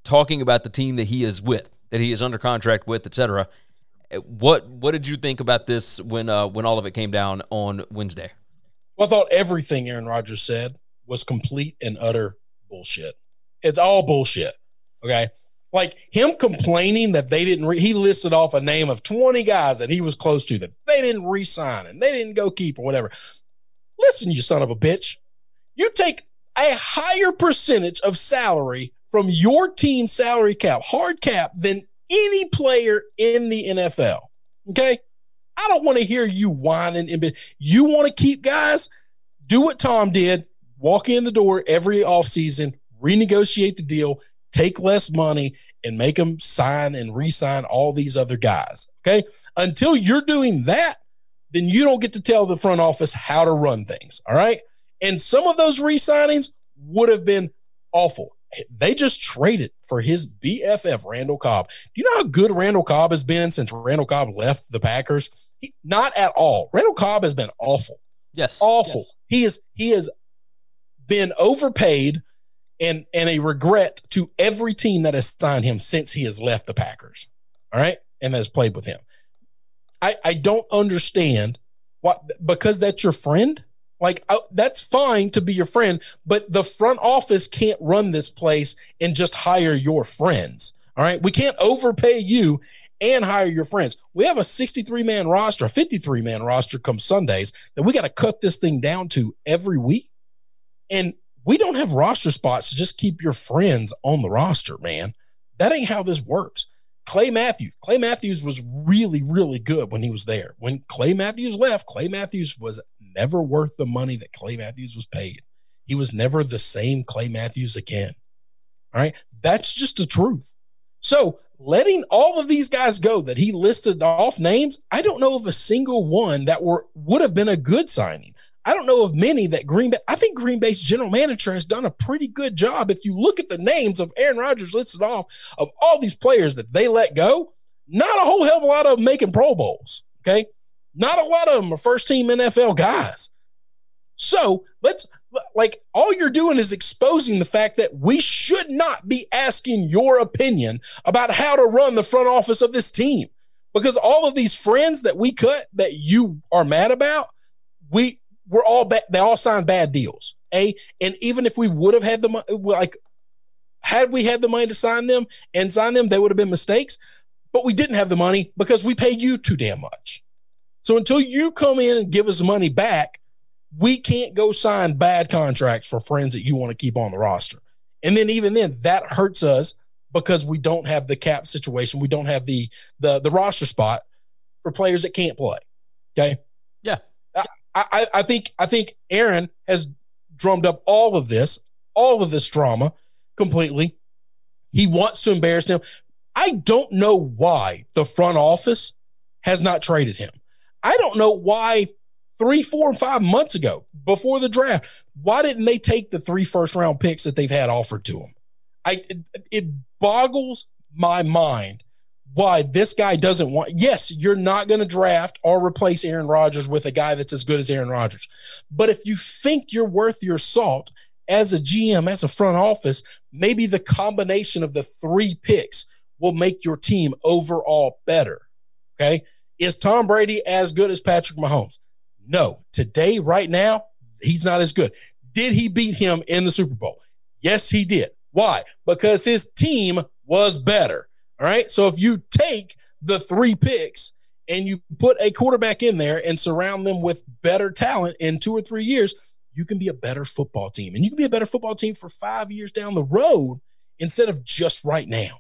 talking about the team that he is with, that he is under contract with, etc. What what did you think about this when uh, when all of it came down on Wednesday? Well, I thought everything Aaron Rodgers said was complete and utter bullshit. It's all bullshit. Okay. Like him complaining that they didn't, re- he listed off a name of 20 guys that he was close to that they didn't re sign and they didn't go keep or whatever. Listen, you son of a bitch. You take a higher percentage of salary from your team salary cap, hard cap, than any player in the NFL. Okay. I don't want to hear you whining. And you want to keep guys, do what Tom did, walk in the door every offseason, renegotiate the deal, take less money, and make them sign and re-sign all these other guys. Okay. Until you're doing that, then you don't get to tell the front office how to run things. All right. And some of those re-signings would have been awful. They just traded for his BFF, Randall Cobb. Do you know how good Randall Cobb has been since Randall Cobb left the Packers? He, not at all. Randall Cobb has been awful. Yes. Awful. Yes. He is he has been overpaid and and a regret to every team that has signed him since he has left the Packers. All right? And has played with him. I I don't understand what because that's your friend like that's fine to be your friend, but the front office can't run this place and just hire your friends. All right, we can't overpay you and hire your friends. We have a 63 man roster, a 53 man roster come Sundays that we got to cut this thing down to every week. And we don't have roster spots to just keep your friends on the roster, man. That ain't how this works. Clay Matthews. Clay Matthews was really, really good when he was there. When Clay Matthews left, Clay Matthews was never worth the money that Clay Matthews was paid. He was never the same Clay Matthews again. All right. That's just the truth. So letting all of these guys go that he listed off names, I don't know of a single one that were would have been a good signing. I don't know of many that Green Bay, I think Green Bay's general manager has done a pretty good job. If you look at the names of Aaron Rodgers listed off of all these players that they let go, not a whole hell of a lot of them making Pro Bowls. Okay. Not a lot of them are first team NFL guys. So let's like all you're doing is exposing the fact that we should not be asking your opinion about how to run the front office of this team because all of these friends that we cut that you are mad about, we we're all bad. They all signed bad deals. A and even if we would have had the money like, had we had the money to sign them and sign them, they would have been mistakes. But we didn't have the money because we paid you too damn much. So until you come in and give us money back, we can't go sign bad contracts for friends that you want to keep on the roster. And then even then, that hurts us because we don't have the cap situation. We don't have the the the roster spot for players that can't play. Okay. Yeah. I, I, I think I think Aaron has drummed up all of this, all of this drama completely. He wants to embarrass him. I don't know why the front office has not traded him. I don't know why three, four, and five months ago before the draft, why didn't they take the three first round picks that they've had offered to them? I it, it boggles my mind why this guy doesn't want. Yes, you're not going to draft or replace Aaron Rodgers with a guy that's as good as Aaron Rodgers. But if you think you're worth your salt as a GM, as a front office, maybe the combination of the three picks will make your team overall better. Okay. Is Tom Brady as good as Patrick Mahomes? No. Today, right now, he's not as good. Did he beat him in the Super Bowl? Yes, he did. Why? Because his team was better. All right. So if you take the three picks and you put a quarterback in there and surround them with better talent in two or three years, you can be a better football team. And you can be a better football team for five years down the road instead of just right now.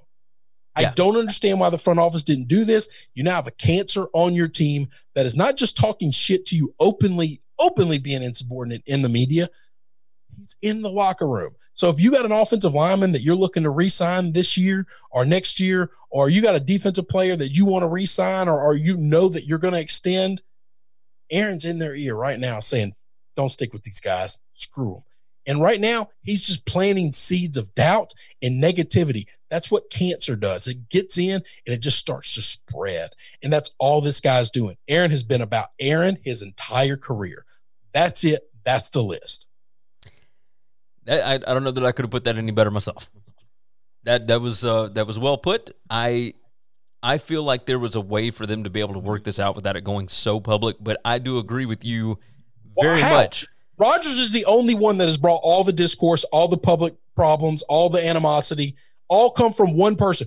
Yeah. I don't understand why the front office didn't do this. You now have a cancer on your team that is not just talking shit to you openly, openly being insubordinate in the media. He's in the locker room. So if you got an offensive lineman that you're looking to re-sign this year or next year, or you got a defensive player that you want to re-sign, or, or you know that you're going to extend, Aaron's in their ear right now saying, "Don't stick with these guys. Screw them." And right now, he's just planting seeds of doubt and negativity. That's what cancer does. It gets in and it just starts to spread. And that's all this guy's doing. Aaron has been about Aaron his entire career. That's it. That's the list. I, I don't know that I could have put that any better myself. That that was uh, that was well put. I I feel like there was a way for them to be able to work this out without it going so public. But I do agree with you very well, much. Rodgers is the only one that has brought all the discourse, all the public problems, all the animosity, all come from one person.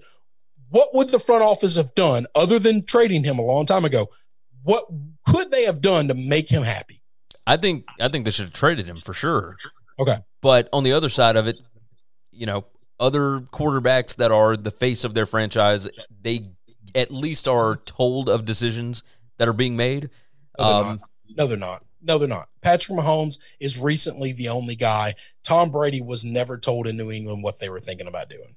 What would the front office have done other than trading him a long time ago? What could they have done to make him happy? I think I think they should have traded him for sure. Okay. But on the other side of it, you know, other quarterbacks that are the face of their franchise, they at least are told of decisions that are being made. No, they're, um, not. no, they're not. No, they're not. Patrick Mahomes is recently the only guy. Tom Brady was never told in New England what they were thinking about doing.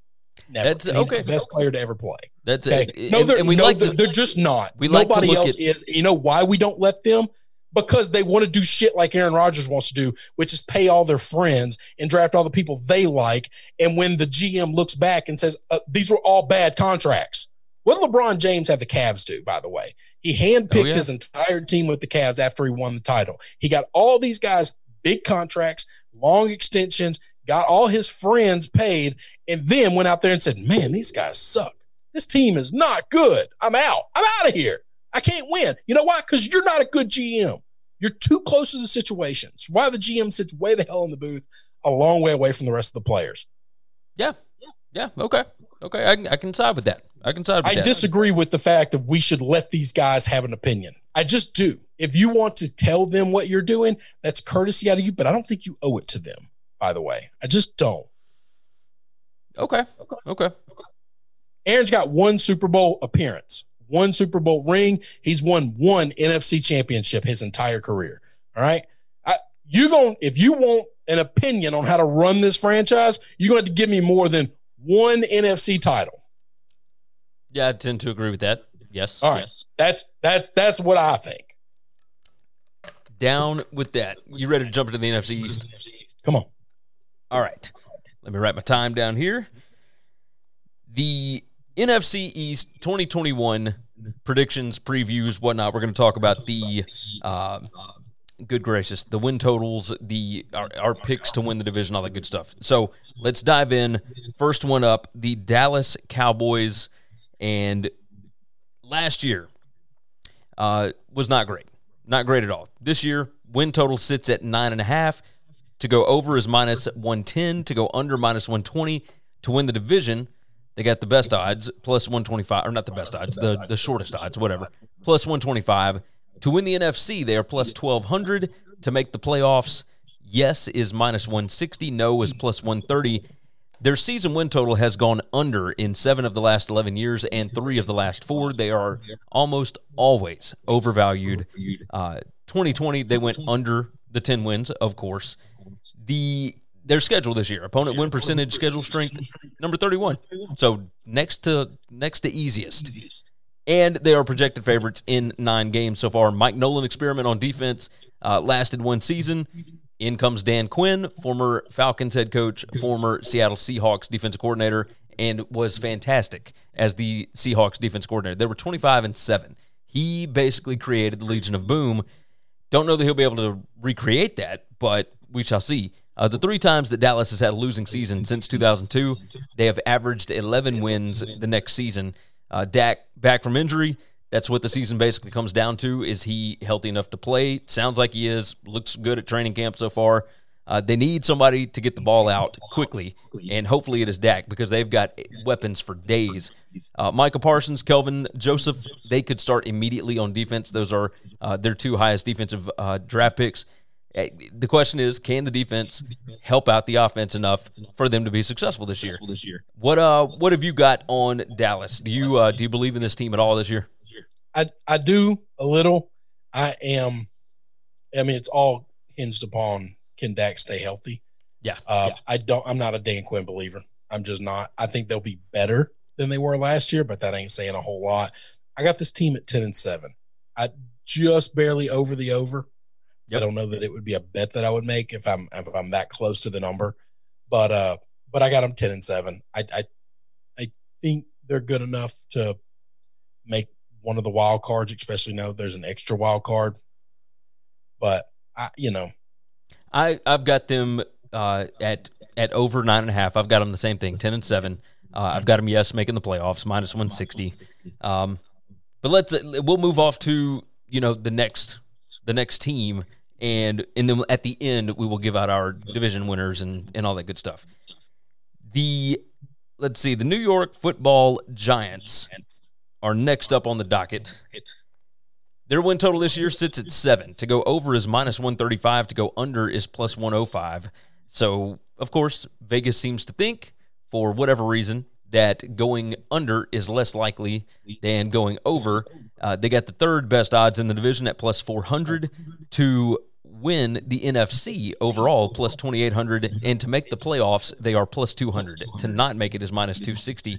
Never. That's he's okay. the best player to ever play. That's okay. it. No, they're, and we no, like they're, to, they're just not. We Nobody like else at, is. You know why we don't let them? Because they want to do shit like Aaron Rodgers wants to do, which is pay all their friends and draft all the people they like. And when the GM looks back and says, uh, these were all bad contracts, what did LeBron James have the Cavs do, by the way? He handpicked oh, yeah. his entire team with the Cavs after he won the title. He got all these guys big contracts, long extensions, got all his friends paid, and then went out there and said, Man, these guys suck. This team is not good. I'm out. I'm out of here. I can't win. You know why? Because you're not a good GM. You're too close to the situations. Why the GM sits way the hell in the booth, a long way away from the rest of the players. Yeah. Yeah. Okay. Okay. I, I can side with that. I can side. I that. I disagree with the fact that we should let these guys have an opinion. I just do. If you want to tell them what you're doing, that's courtesy out of you. But I don't think you owe it to them. By the way, I just don't. Okay. Okay. Okay. Aaron's got one Super Bowl appearance, one Super Bowl ring. He's won one NFC championship his entire career. All right. I, you going if you want an opinion on how to run this franchise, you're going to have to give me more than one NFC title. Yeah, I tend to agree with that. Yes. All right. Yes. That's that's that's what I think. Down with that. You ready to jump into the NFC East? Come on. All right. Let me write my time down here. The NFC East 2021 predictions, previews, whatnot. We're going to talk about the uh, good gracious, the win totals, the our, our, picks to win the division, all that good stuff. So let's dive in. First one up, the Dallas Cowboys and last year uh, was not great. Not great at all. This year, win total sits at nine and a half. To go over is minus 110. To go under, minus 120. To win the division, they got the best odds, plus 125, or not the best odds, the, the shortest odds, whatever, plus 125. To win the NFC, they are plus 1,200. To make the playoffs, yes is minus 160. No is plus 130. Their season win total has gone under in seven of the last 11 years and three of the last four. They are almost always overvalued. Uh, 2020, they went under the 10 wins, of course. The their schedule this year, opponent win percentage, schedule strength, number 31. So next to next to easiest. And they are projected favorites in nine games so far. Mike Nolan experiment on defense uh, lasted one season. In comes Dan Quinn, former Falcons head coach, former Seattle Seahawks defensive coordinator, and was fantastic as the Seahawks defense coordinator. They were 25 and 7. He basically created the Legion of Boom. Don't know that he'll be able to recreate that, but we shall see. Uh, the three times that Dallas has had a losing season since 2002, they have averaged 11 wins the next season. Uh, Dak back from injury. That's what the season basically comes down to. Is he healthy enough to play? Sounds like he is. Looks good at training camp so far. Uh, they need somebody to get the ball out quickly, and hopefully it is Dak because they've got weapons for days. Uh, Micah Parsons, Kelvin Joseph, they could start immediately on defense. Those are uh, their two highest defensive uh, draft picks. Uh, the question is, can the defense help out the offense enough for them to be successful this year? What uh, what have you got on Dallas? Do you uh, do you believe in this team at all this year? I I do a little. I am. I mean, it's all hinged upon can Dak stay healthy. Yeah. Uh, yeah. I don't. I'm not a Dan Quinn believer. I'm just not. I think they'll be better than they were last year, but that ain't saying a whole lot. I got this team at ten and seven. I just barely over the over. I don't know that it would be a bet that I would make if I'm if I'm that close to the number, but uh, but I got them ten and seven. I I I think they're good enough to make one of the wild cards, especially now that there's an extra wild card. But I, you know, I I've got them uh, at at over nine and a half. I've got them the same thing, ten and seven. Uh, I've got them yes making the playoffs minus one sixty. Um, but let's we'll move off to you know the next the next team, and and then at the end we will give out our division winners and and all that good stuff. The let's see, the New York Football Giants are next up on the docket. Their win total this year sits at seven. To go over is minus 135. To go under is plus 105. So, of course, Vegas seems to think, for whatever reason, that going under is less likely than going over. Uh, they got the third best odds in the division at plus 400 to win the NFC overall, plus 2,800. And to make the playoffs, they are plus 200. To not make it is minus 260.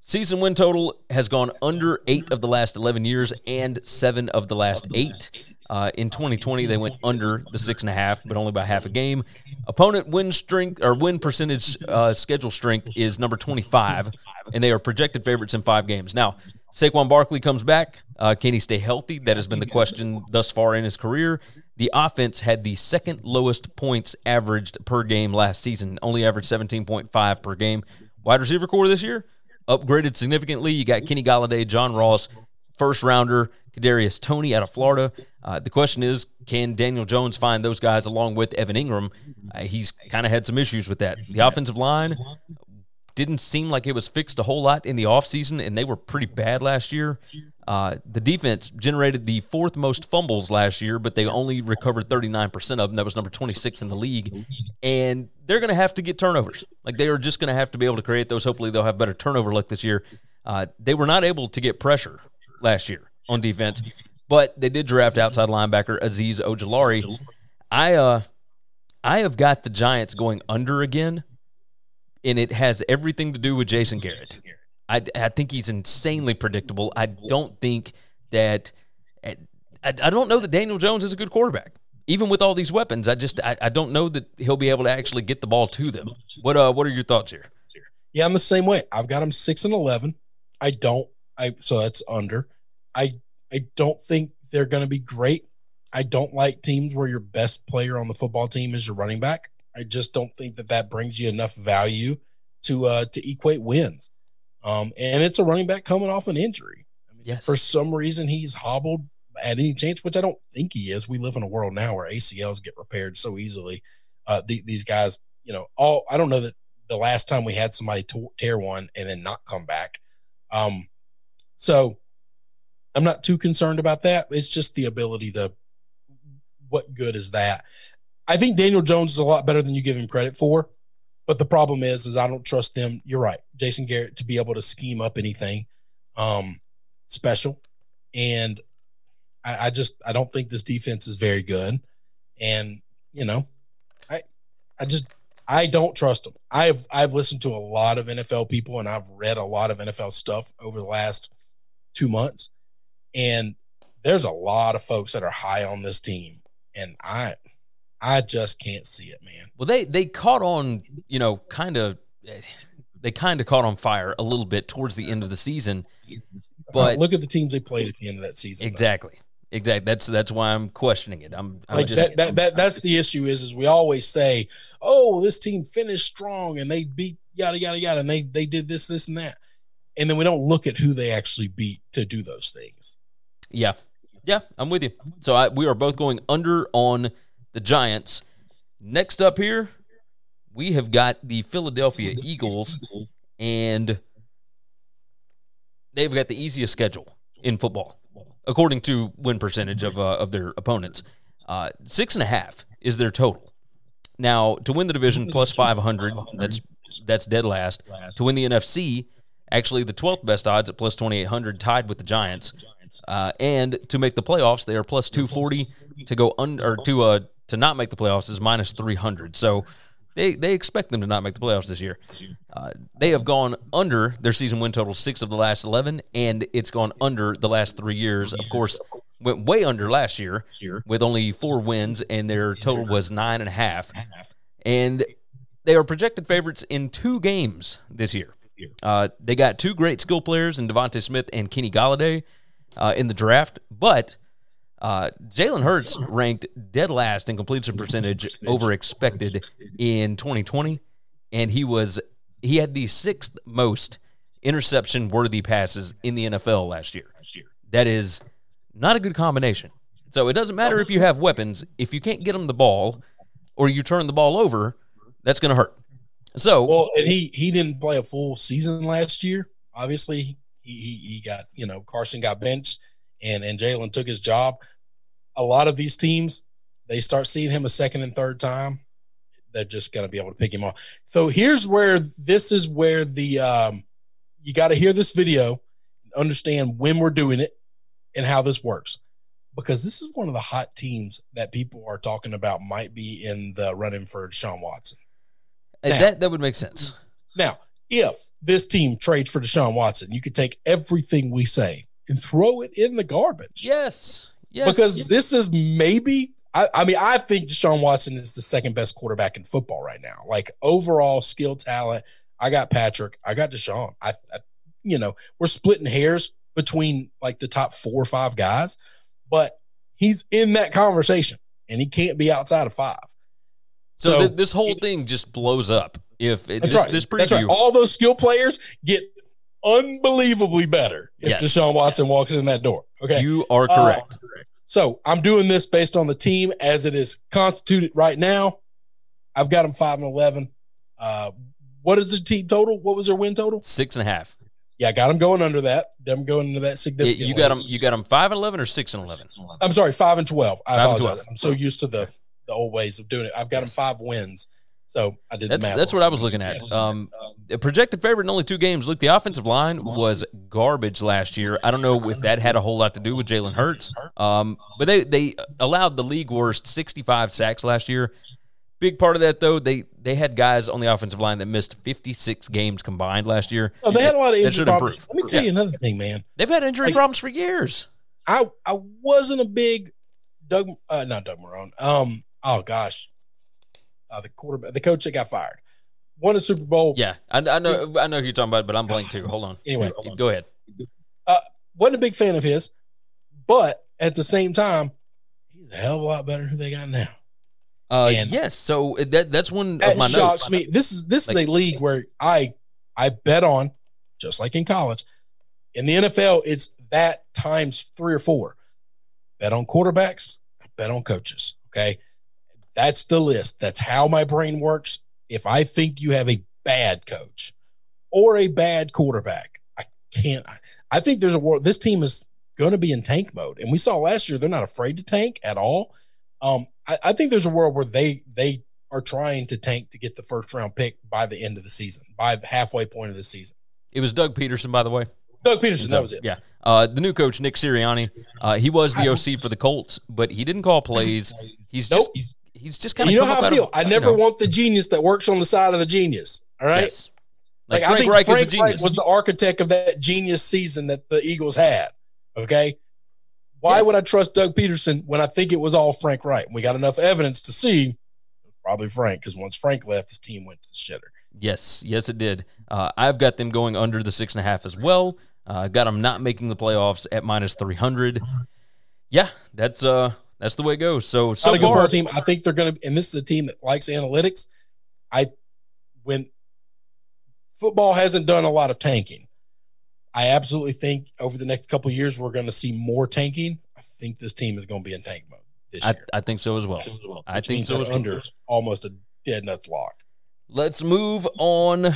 Season win total has gone under eight of the last 11 years and seven of the last eight. Uh, in 2020, they went under the six and a half, but only by half a game. Opponent win strength or win percentage uh, schedule strength is number 25, and they are projected favorites in five games. Now, Saquon Barkley comes back. Uh, can he stay healthy? That has been the question thus far in his career. The offense had the second lowest points averaged per game last season, only averaged 17.5 per game. Wide receiver corps this year upgraded significantly. You got Kenny Golladay, John Ross, first rounder, Kadarius Toney out of Florida. Uh, the question is, can Daniel Jones find those guys along with Evan Engram? Uh, he's kind of had some issues with that. The offensive line didn't seem like it was fixed a whole lot in the offseason, and they were pretty bad last year. Uh, the defense generated the fourth most fumbles last year, but they only recovered 39% of them. That was number 26 in the league. And they're going to have to get turnovers. Like they are just going to have to be able to create those. Hopefully, they'll have better turnover luck this year. Uh, they were not able to get pressure last year on defense, but they did draft outside linebacker Azeez Ojulari. I, uh, I have got the Giants going under again and it has everything to do with Jason Garrett. I, I think he's insanely predictable. I don't think that I, I don't know that Daniel Jones is a good quarterback. Even with all these weapons, I just I, I don't know that he'll be able to actually get the ball to them. What uh what are your thoughts here? Yeah, I'm the same way. I've got him six and eleven. I don't I so that's under. I I don't think they're gonna be great. I don't like teams where your best player on the football team is your running back. I just don't think that that brings you enough value to uh, to equate wins. Um, and it's a running back coming off an injury. I mean, yes. For some reason, he's hobbled at any chance, which I don't think he is. We live in a world now where ACLs get repaired so easily. Uh, the, these guys, you know, all I don't know that the last time we had somebody tear one and then not come back. Um, so I'm not too concerned about that. It's just the ability to. What good is that? I think Daniel Jones is a lot better than you give him credit for. But the problem is, is I don't trust them. You're right, Jason Garrett, to be able to scheme up anything um, special, and I, I just I don't think this defense is very good. And you know, I I just I don't trust them. I've I've listened to a lot of NFL people and I've read a lot of NFL stuff over the last two months, and there's a lot of folks that are high on this team, and I I just can't see it, man. Well, they they caught on, you know, kind of they kind of caught on fire a little bit towards the end of the season. But look at the teams they played at the end of that season. Exactly. Though. Exactly. That's that's why I'm questioning it. I'm, I'm like just that, that, that, That's the issue. Is is we always say, "Oh, this team finished strong and they beat yada yada yada, and they they did this this and that," and then we don't look at who they actually beat to do those things. Yeah, yeah, I'm with you. So I, we are both going under on the Giants. Next up here, we have got the Philadelphia Eagles, and they've got the easiest schedule in football, according to win percentage of uh, of their opponents. Uh, six and a half is their total. Now, to win the division, plus five hundred. That's that's dead last. To win the NFC, actually the twelfth best odds at plus twenty eight hundred, tied with the Giants. Uh, and to make the playoffs, they are plus two forty. To go under to uh to not make the playoffs is minus 300. So they, they expect them to not make the playoffs this year. Uh, they have gone under their season win total six of the last 11, and it's gone under the last three years. Of course, went way under last year with only four wins, and their total was nine and a half. And they are projected favorites in two games this year. Uh, they got two great skill players in DeVonta Smith and Kenny Golladay uh, in the draft, but uh, Jalen Hurts ranked dead last in completion percentage over expected in 2020, and he was he had the sixth most interception worthy passes in the NFL last year. That is not a good combination. So it doesn't matter if you have weapons if you can't get them the ball or you turn the ball over, that's going to hurt. So Well, and he he didn't play a full season last year. Obviously, he he, he got you know Carson got benched, and and Jalen took his job. A lot of these teams they start seeing him a second and third time, they're just going to be able to pick him off. So here's where this is where the um, you got to hear this video, understand when we're doing it, and how this works. Because this is one of the hot teams that people are talking about might be in the running for Deshaun Watson. now- that that would make sense. Now, if this team trades for Deshaun Watson, you could take everything we say and throw it in the garbage. Yes. Yes. Because this is maybe, I, I mean, I think Deshaun Watson is the second best quarterback in football right now. Like overall skill talent, I got Patrick, I got Deshaun. I, I you know, we're splitting hairs between like the top four or five guys, but he's in that conversation and he can't be outside of five. so th- this whole thing just blows up if it, That's this, right. this That's right. All those skill players get unbelievably better if Yes. Deshaun Watson walks in that door. Okay. You are Uh, correct. so I'm doing this based on the team as it is constituted right now. I've got them five and eleven. Uh, what is the team total? What was their win total? Six and a half. Yeah, I got them going under that. Them going into that significant. You got them. You got them five and eleven or six and eleven. I'm sorry, five and twelve. I Five apologize. 12. I'm so used to the the old ways of doing it. I've got them five wins. So I did That's the math. that's what I was looking at. Um, a projected favorite in only two games. Look, the offensive line was garbage last year. I don't know if that had a whole lot to do with Jalen Hurts. Um, but they they allowed the league worst 65 sacks last year. Big part of that though, they they had guys on the offensive line that missed 56 games combined last year. Oh, they had a lot of injury problems. improve. Let me tell you another thing, man. They've had injury Like- problems for years. I I wasn't a big Doug uh not Doug Marrone. Um oh gosh. Uh, the quarterback the coach that got fired. Won a Super Bowl. Yeah, I, I know I know who you're talking about, but I'm blank too. Hold on. Anyway. go ahead. Uh, wasn't a big fan of his, but at the same time, he's a hell of a lot better than who they got now. Uh, And- yes, so that that's one of my shocks notes. me. This is this Like- is a league where I I bet on, just like in college. In the NFL, it's that times three or four. Bet on quarterbacks, bet on coaches. Okay. That's the list. That's how my brain works. If I think you have a bad coach or a bad quarterback, I can't. I, I think there's a world. This team is going to be in tank mode, and we saw last year they're not afraid to tank at all. Um, I, I think there's a world where they they are trying to tank to get the first round pick by the end of the season, by the halfway point of the season. It was Doug Pederson, by the way. Doug Pederson, that was it. Yeah. Uh, the new coach, Nick Sirianni, uh, he was the OC for the Colts, but he didn't call plays. He's Nope. just he's, he's just kind of you know how I feel. I never want the genius that works on the side of the genius. All right. Yes. Like, Like, I Frank think Reich Frank is a genius. Reich was the architect of that genius season that the Eagles had. Okay. Why Yes. would I trust Doug Pederson when I think it was all Frank Reich? We got enough evidence to see probably Frank because once Frank left, his team went to the shitter. yes, yes, it did. Uh, I've got them going under the six and a half as well. Uh, got them not making the playoffs at minus three hundred. Yeah, that's uh that's the way it goes. So so Not a good far, football team. I think they're going to, and this is a team that likes analytics. I, when football hasn't done a lot of tanking, I absolutely think over the next couple of years we're going to see more tanking. I think this team is going to be in tank mode this I, year. I think so as well. I think so as well. under is almost a dead nuts lock. Let's move on.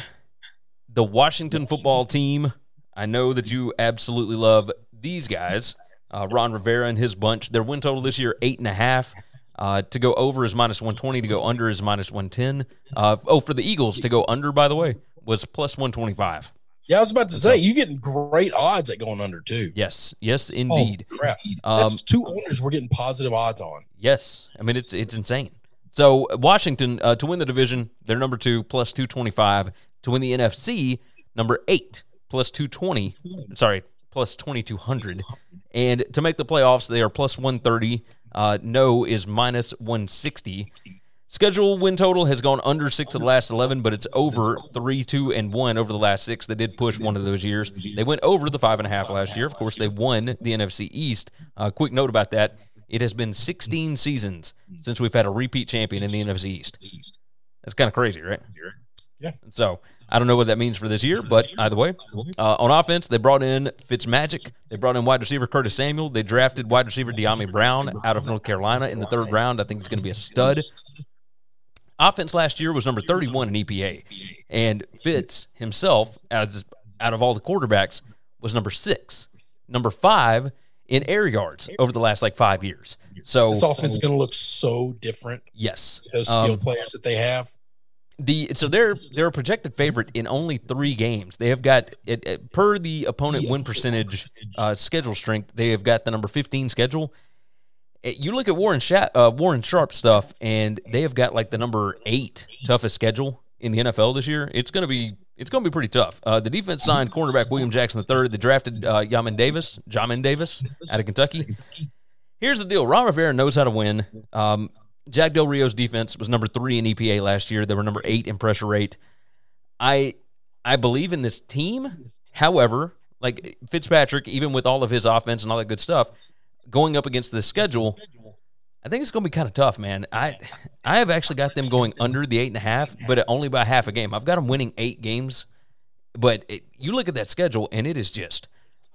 The Washington football team. I know that you absolutely love these guys. Uh, Ron Rivera and his bunch. Their win total this year eight and a half. Uh, to go over is minus one twenty. To go under is minus one ten. Uh, oh, for the Eagles to go under, by the way, was plus one twenty five. Yeah, I was about to say you're getting great odds at going under too. Yes, yes, indeed. crap! Um, That's two owners we're getting positive odds on. Yes, I mean it's it's insane. So Washington uh, to win the division, they're number two plus two twenty five. To win the NFC, number eight plus two twenty. Sorry, plus 2200. And to make the playoffs, they are plus 130. Uh, no is minus 160. Schedule win total has gone under six of the last 11, but it's over three, two, and one over the last six. They did push one of those years. They went over the five and a half last year. Of course, they won the NFC East. Uh, quick note about that it has been 16 seasons since we've had a repeat champion in the NFC East. That's kind of crazy, right? Yeah. So I don't know what that means for this year, but either way, uh, on offense, they brought in Fitzmagic. They brought in wide receiver Curtis Samuel. They drafted wide receiver Dyami Brown out of North Carolina in the third round. I think he's going to be a stud. Offense last year was number 31 in EPA, and Fitz himself, as out of all the quarterbacks, was number six. Number five in air yards over the last like five years. So This offense is going to look so different. yes, Those Um, players that they have. The so they're they're a projected favorite in only three games. They have got it, it- per the opponent win percentage uh, schedule strength. They have got the number fifteen schedule. It- you look at Warren Sha- uh, Warren Sharp stuff, and they have got like the number eight toughest schedule in the NFL this year. It's gonna be it's gonna be pretty tough. Uh, the defense signed cornerback William Jackson III. They drafted uh, Yamin Davis, Jamin Davis out of Kentucky. *laughs* Here's the deal: Ron Rivera knows how to win. Um, Jack Del Rio's defense was number three in EPA last year. They were number eight in pressure rate. I I believe in this team. However, like Fitzpatrick, even with all of his offense and all that good stuff, going up against this schedule, I think it's going to be kind of tough, man. I I have actually got them going under the eight and a half, but only by half a game. I've got them winning eight games, but it, you look at that schedule and it is just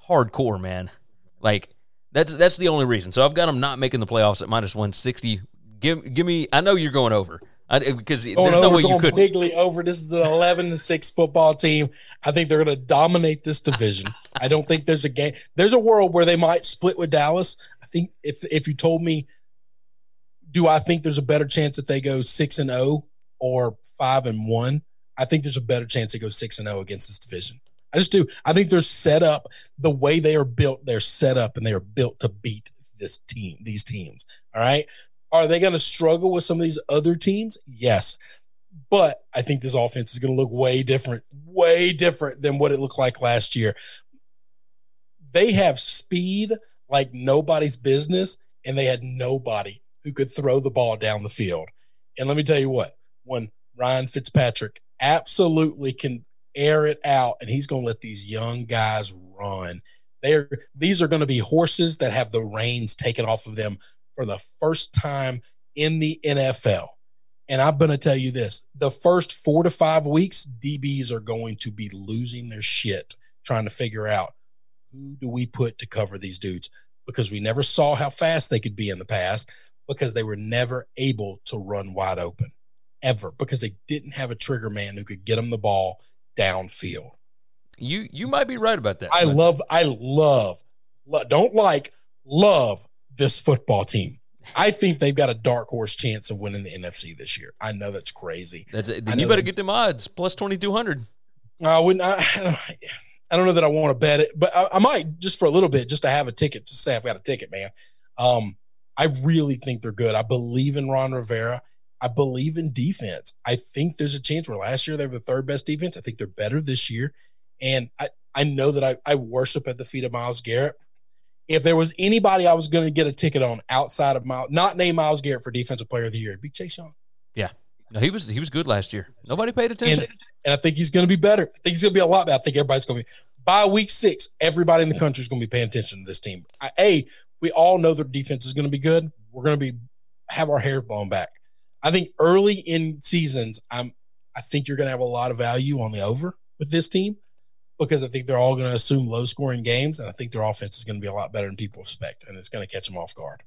hardcore, man. Like that's that's the only reason. So I've got them not making the playoffs at minus one sixty. Give give me. I know you're going over I, because Going there's no over, way you could. bigly over. This is an 11 to 6 football team. I think they're going to dominate this division. I don't think there's a game. There's a world where they might split with Dallas. I think if if you told me, do I think there's a better chance that they go 6 and 0 or 5 and 1? I think there's a better chance they go 6 and 0 against this division. I just do. I think they're set up the way they are built. They're set up and they are built to beat this team, these teams. All right. Are they going to struggle with some of these other teams? Yes. But I think this offense is going to look way different, way different than what it looked like last year. They have speed like nobody's business, and they had nobody who could throw the ball down the field. And let me tell you what, when Ryan Fitzpatrick absolutely can air it out and he's going to let these young guys run. They're these are going to be horses that have the reins taken off of them for the first time in the NFL. And I'm going to tell you this the first four to five weeks, DBs are going to be losing their shit trying to figure out who do we put to cover these dudes because we never saw how fast they could be in the past because they were never able to run wide open ever because they didn't have a trigger man who could get them the ball downfield. You you might be right about that. I love, I love, lo- don't like, love this football team. I think they've got a dark horse chance of winning the NFC this year. I know that's crazy. That's it. Then you better get them odds plus twenty two hundred. I wouldn't. *laughs* I, I don't know that I want to bet it, but I, I might just for a little bit, just to have a ticket, to say I've got a ticket, man. Um, I really think they're good. I believe in Ron Rivera. I believe in defense. I think there's a chance where last year they were the third best defense. I think they're better this year. And I, I know that I, I worship at the feet of Myles Garrett. If there was anybody I was going to get a ticket on outside of Myles, not name Myles Garrett for defensive player of the year, it'd be Chase Young. Yeah, no, he was he was good last year. Nobody paid attention. And, and I think he's going to be better. I think he's going to be a lot better. I think everybody's going to be by week six. Everybody in the country is going to be paying attention to this team. I, a, we all know their defense is going to be good. We're going to be have our hair blown back. I think early in seasons, I'm. I think you're going to have a lot of value on the over with this team because I think they're all going to assume low scoring games, and I think their offense is going to be a lot better than people expect, and it's going to catch them off guard.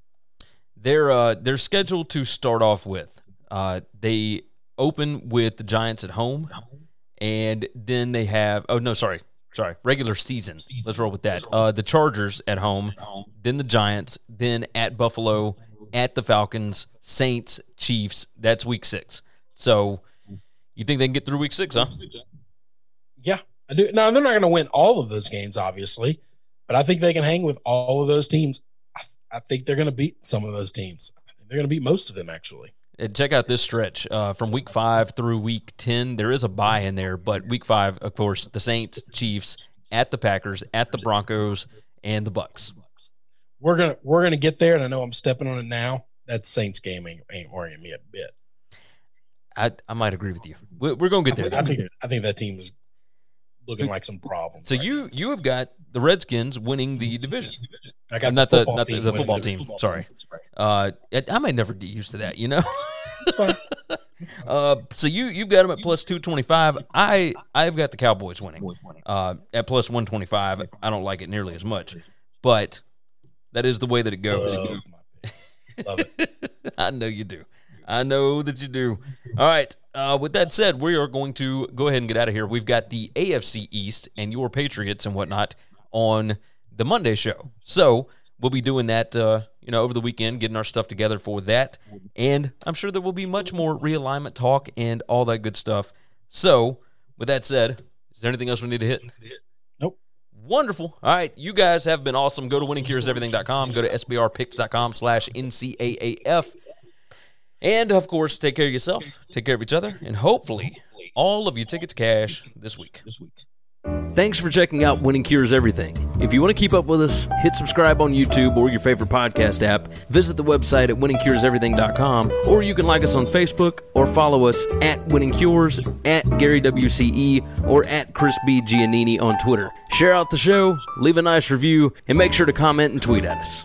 They're uh, they're scheduled to start off with. Uh, they open with the Giants at home, and then they have. Oh no, sorry, sorry. Regular season. Let's roll with that. Uh, the Chargers at home, then the Giants, then at Buffalo, at the Falcons, Saints, Chiefs. That's week six. So you think they can get through week six, huh? Yeah, I do. Now they're not going to win all of those games, obviously, but I think they can hang with all of those teams. I, I think they're going to beat some of those teams. I think they're going to beat most of them, actually. And check out this stretch uh, from week five through week 10. There is a bye in there, but week five, of course, the Saints, Chiefs, at the Packers, at the Broncos, and the Bucs. We're gonna we're gonna get there, and I know I'm stepping on it now. That Saints game ain't, ain't worrying me a bit. I I might agree with you. We're, we're going to I get think, there. I think I think that team is looking like some problems. So right you now. you have got the Redskins winning the division. I got not the the, football not the, team the football the team. division. Sorry. Uh, I, might never get used to that. You know. It's *laughs* fine. Uh, so you you've got them at plus two twenty five. I I've got the Cowboys winning. Uh, at plus one twenty five. I don't like it nearly as much, but that is the way that it goes. Love. Love it. *laughs* I know you do. I know that you do. All right. Uh, with that said, we are going to go ahead and get out of here. We've got the AFC East and your Patriots and whatnot on the Monday show. So we'll be doing that, uh, you know, over the weekend, getting our stuff together for that. And I'm sure there will be much more realignment talk and all that good stuff. So with that said, is there anything else we need to hit? Nope. Wonderful. All right. You guys have been awesome. Go to winningcureseverything.com. Go to sbrpicks.com slash NCAAF. And of course, take care of yourself, take care of each other, and hopefully all of you tickets cash this week. Thanks for checking out Winning Cures Everything. If you want to keep up with us, hit subscribe on YouTube or your favorite podcast app. Visit the website at winningcureseverything.com, or you can like us on Facebook or follow us at Winning Cures, at Gary WCE, or at Chris B. Giannini on Twitter. Share out the show, leave a nice review, and make sure to comment and tweet at us.